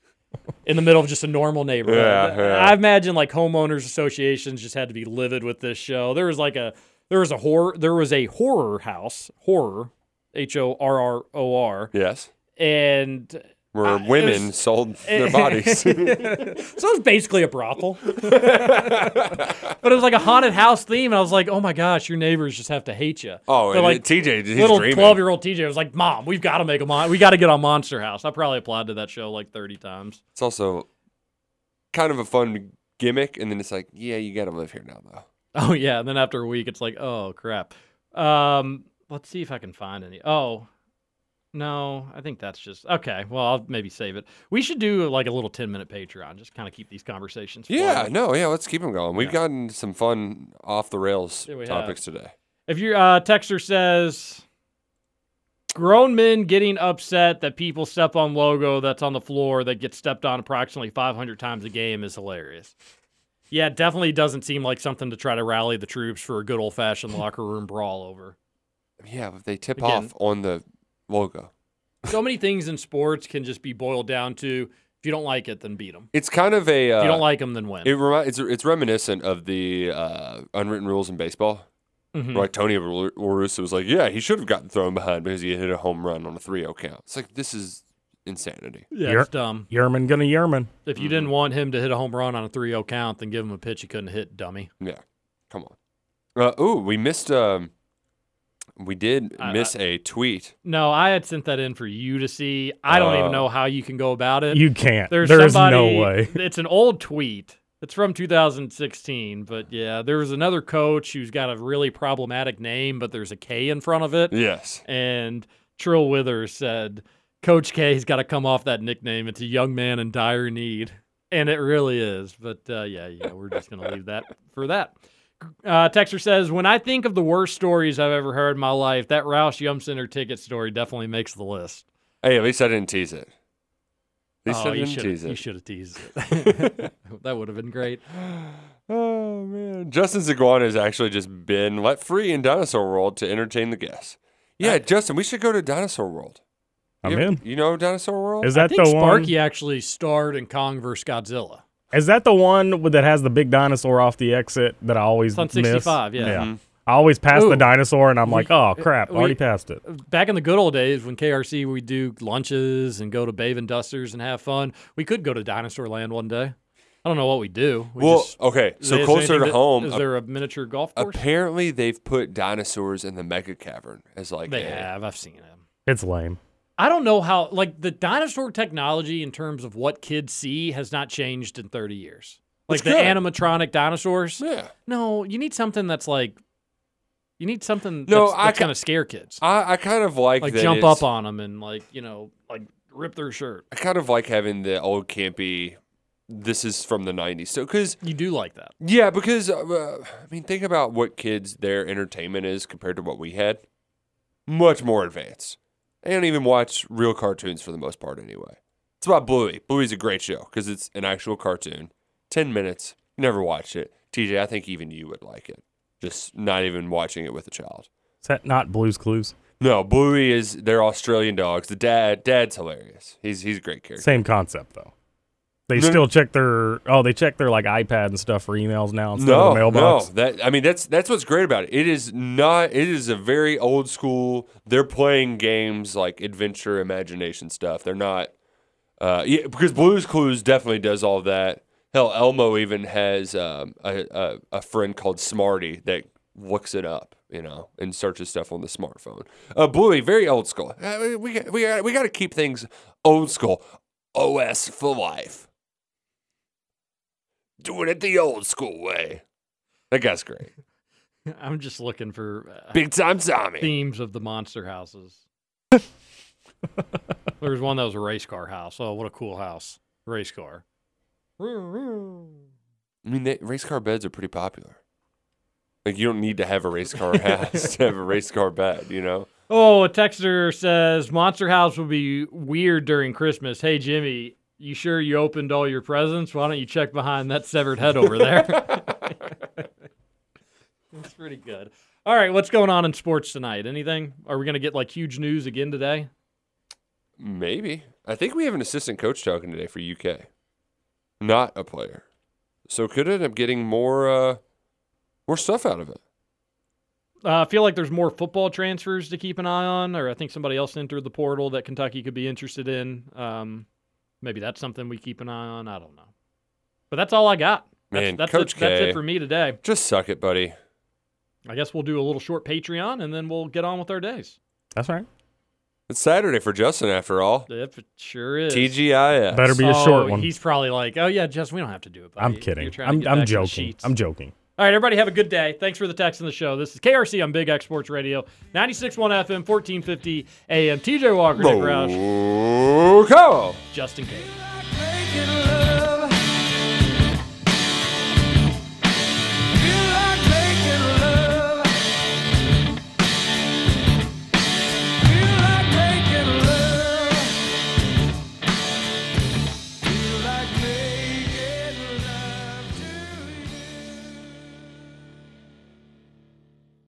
In the middle of just a normal neighborhood. Yeah, yeah. I imagine like homeowners associations just had to be livid with this show. There was like a there was a horror there was a horror house, horror, H O R R O R, yes, and where Uh, women was- sold their bodies. so it was basically a brothel. but it was like a haunted house theme. And I was like, oh my gosh, your neighbors just have to hate you. Oh, and like TJ, he's little dreaming. 12 year old TJ was like, Mom, we've got to make a mon- we got to get on Monster House. I probably applied to that show like 30 times. It's also kind of a fun gimmick, and then it's like, yeah, you got to live here now, though. Oh yeah. And then after a week, it's like, oh crap. Um, let's see if I can find any. Oh, no, I think that's just okay. Well, I'll maybe save it. We should do like a little 10 minute Patreon, just kind of keep these conversations. Yeah, flowing. no, yeah, let's keep them going. We've Yeah. gotten some fun off the rails Yeah, we have. topics today. If your uh, texter says grown men getting upset that people step on logo that's on the floor that gets stepped on approximately 500 times a game is hilarious. Yeah, it definitely doesn't seem like something to try to rally the troops for a good old fashioned locker room brawl over. Yeah, but they tip Again- off on the logo. So many things in sports can just be boiled down to if you don't like it, then beat them. It's kind of a. Uh, If you don't like them, then win. it remi- it's it's reminiscent of the uh, unwritten rules in baseball. Mhm. Like Tony La Russa was like, yeah, he should have gotten thrown behind because he hit a home run on a 3-0 count. It's like this is insanity. yeah, Yer- it's dumb. Yermín gonna Yermín. If you didn't want him to hit a home run on a 3 0 count, then give him a pitch he couldn't hit, dummy. Yeah, come on. Uh, ooh, we missed. Um, we did I- miss a tweet. No, I had sent that in for you to see. I don't Oh. even know how you can go about it. You can't. There's There's somebody, no way. It's an old tweet. It's from 2016, but yeah, there was another coach who's got a really problematic name, but there's a K in front of it. Yes. And Trill Withers said, Coach K, he's got to come off that nickname. It's a young man in dire need. And it really is. But uh, yeah, yeah, we're just going to leave that for that. Uh, Texter says, When I think of the worst stories I've ever heard in my life, that Roush Yum Center ticket story definitely makes the list. Hey, at least I didn't tease it. At least oh, I you didn't should tease you should have teased it. that would have been great. Oh man, Justin Zaguana has actually just been let free in Dinosaur World to entertain the guests. Yeah, Justin, we should go to Dinosaur World. I'm you, in. You know Dinosaur World? Is I that think the one? Sparky actually starred in Kong vs. Godzilla. Is that the one that has the big dinosaur off the exit that I always It's on miss? 65, yeah. Mhm. I always pass Ooh. the dinosaur and I'm like, oh crap, we- already passed it. Back in the good old days when KRC we do lunches and go to Bave and Dusters and have fun, we could go to Dinosaur Land one day. I don't know what we do. We well, just- okay, so closer to home. Is ap- there a miniature golf course? apparently, they've put dinosaurs in the mega cavern as like they a- have. I've seen them. It's lame. I don't know how like the dinosaur technology in terms of what kids see has not changed in 30 years. Like It's the good. animatronic dinosaurs. Yeah. No, you need something that's like you need something No, that's, that's going to scare kids. I, I kind of like Like that jump up on them and like, you know, like rip their shirt. I kind of like having the old campy. This is from the '90s, so because You do like that. yeah, because uh, I mean, think about what kids their entertainment is compared to what we had. Much more advanced. They don't even watch real cartoons for the most part, anyway. It's about Bluey. Bluey's a great show because it's an actual cartoon. Ten minutes. You never watched it, TJ. I think even you would like it. Just not even watching it with a child. Is that not Blue's Clues? No, Bluey is they're Australian dogs. The dad, dad's hilarious. He's he's a great character. Same concept though. They No, still check their oh they check their like iPad and stuff for emails now instead no, of the mailbox. No, that I mean that's that's what's great about it. It is not. It is a very old school. They're playing games like adventure, imagination stuff. They're not. Uh, yeah, because Blue's Clues definitely does all that. Hell, Elmo even has um, a, a a friend called Smarty that looks it up, you know, and searches stuff on the smartphone. Uh, Bluey, very old school. Uh, we- we we got, we got to keep things old school. OS for life. Doing it the old school way. That guy's great. I'm just looking for uh, Big time Tommy. themes of the monster houses. there was one that was a race car house. Oh, what a cool house. Race car. I mean, they, race car beds are pretty popular. Like, you don't need to have a race car house to have a race car bed, you know? Oh, a texter says Monster House will be weird during Christmas. Hey, Jimmy, you sure you opened all your presents? Why don't you check behind that severed head over there? That's pretty good. All right, what's going on in sports tonight? Anything? Are we going to get like huge news again today? Maybe. I think we have an assistant coach talking today for UK, not a player. So could end up getting more, uh, more stuff out of it. Uh, I feel like there's more football transfers to keep an eye on, or I think somebody else entered the portal that Kentucky could be interested in. Um, maybe that's something we keep an eye on. I don't know. But that's all I got. That's, Man, that's Coach it, That's K. it for me today. Just suck it, buddy. I guess we'll do a little short Patreon and then we'll get on with our days. That's right. It's Saturday for Justin, after all. If it sure is. TGIF. Better be a Oh, short one. He's probably like, oh yeah, Jess, we don't have to do it. Buddy. I'm You're kidding. trying to I'm get I'm back to the joking. I'm joking. All right, everybody have a good day. Thanks for the text in the show. This is KRC on Big X Sports Radio, 96.1 FM, 1450 AM. TJ Walker, Nick Roush! Justin. Making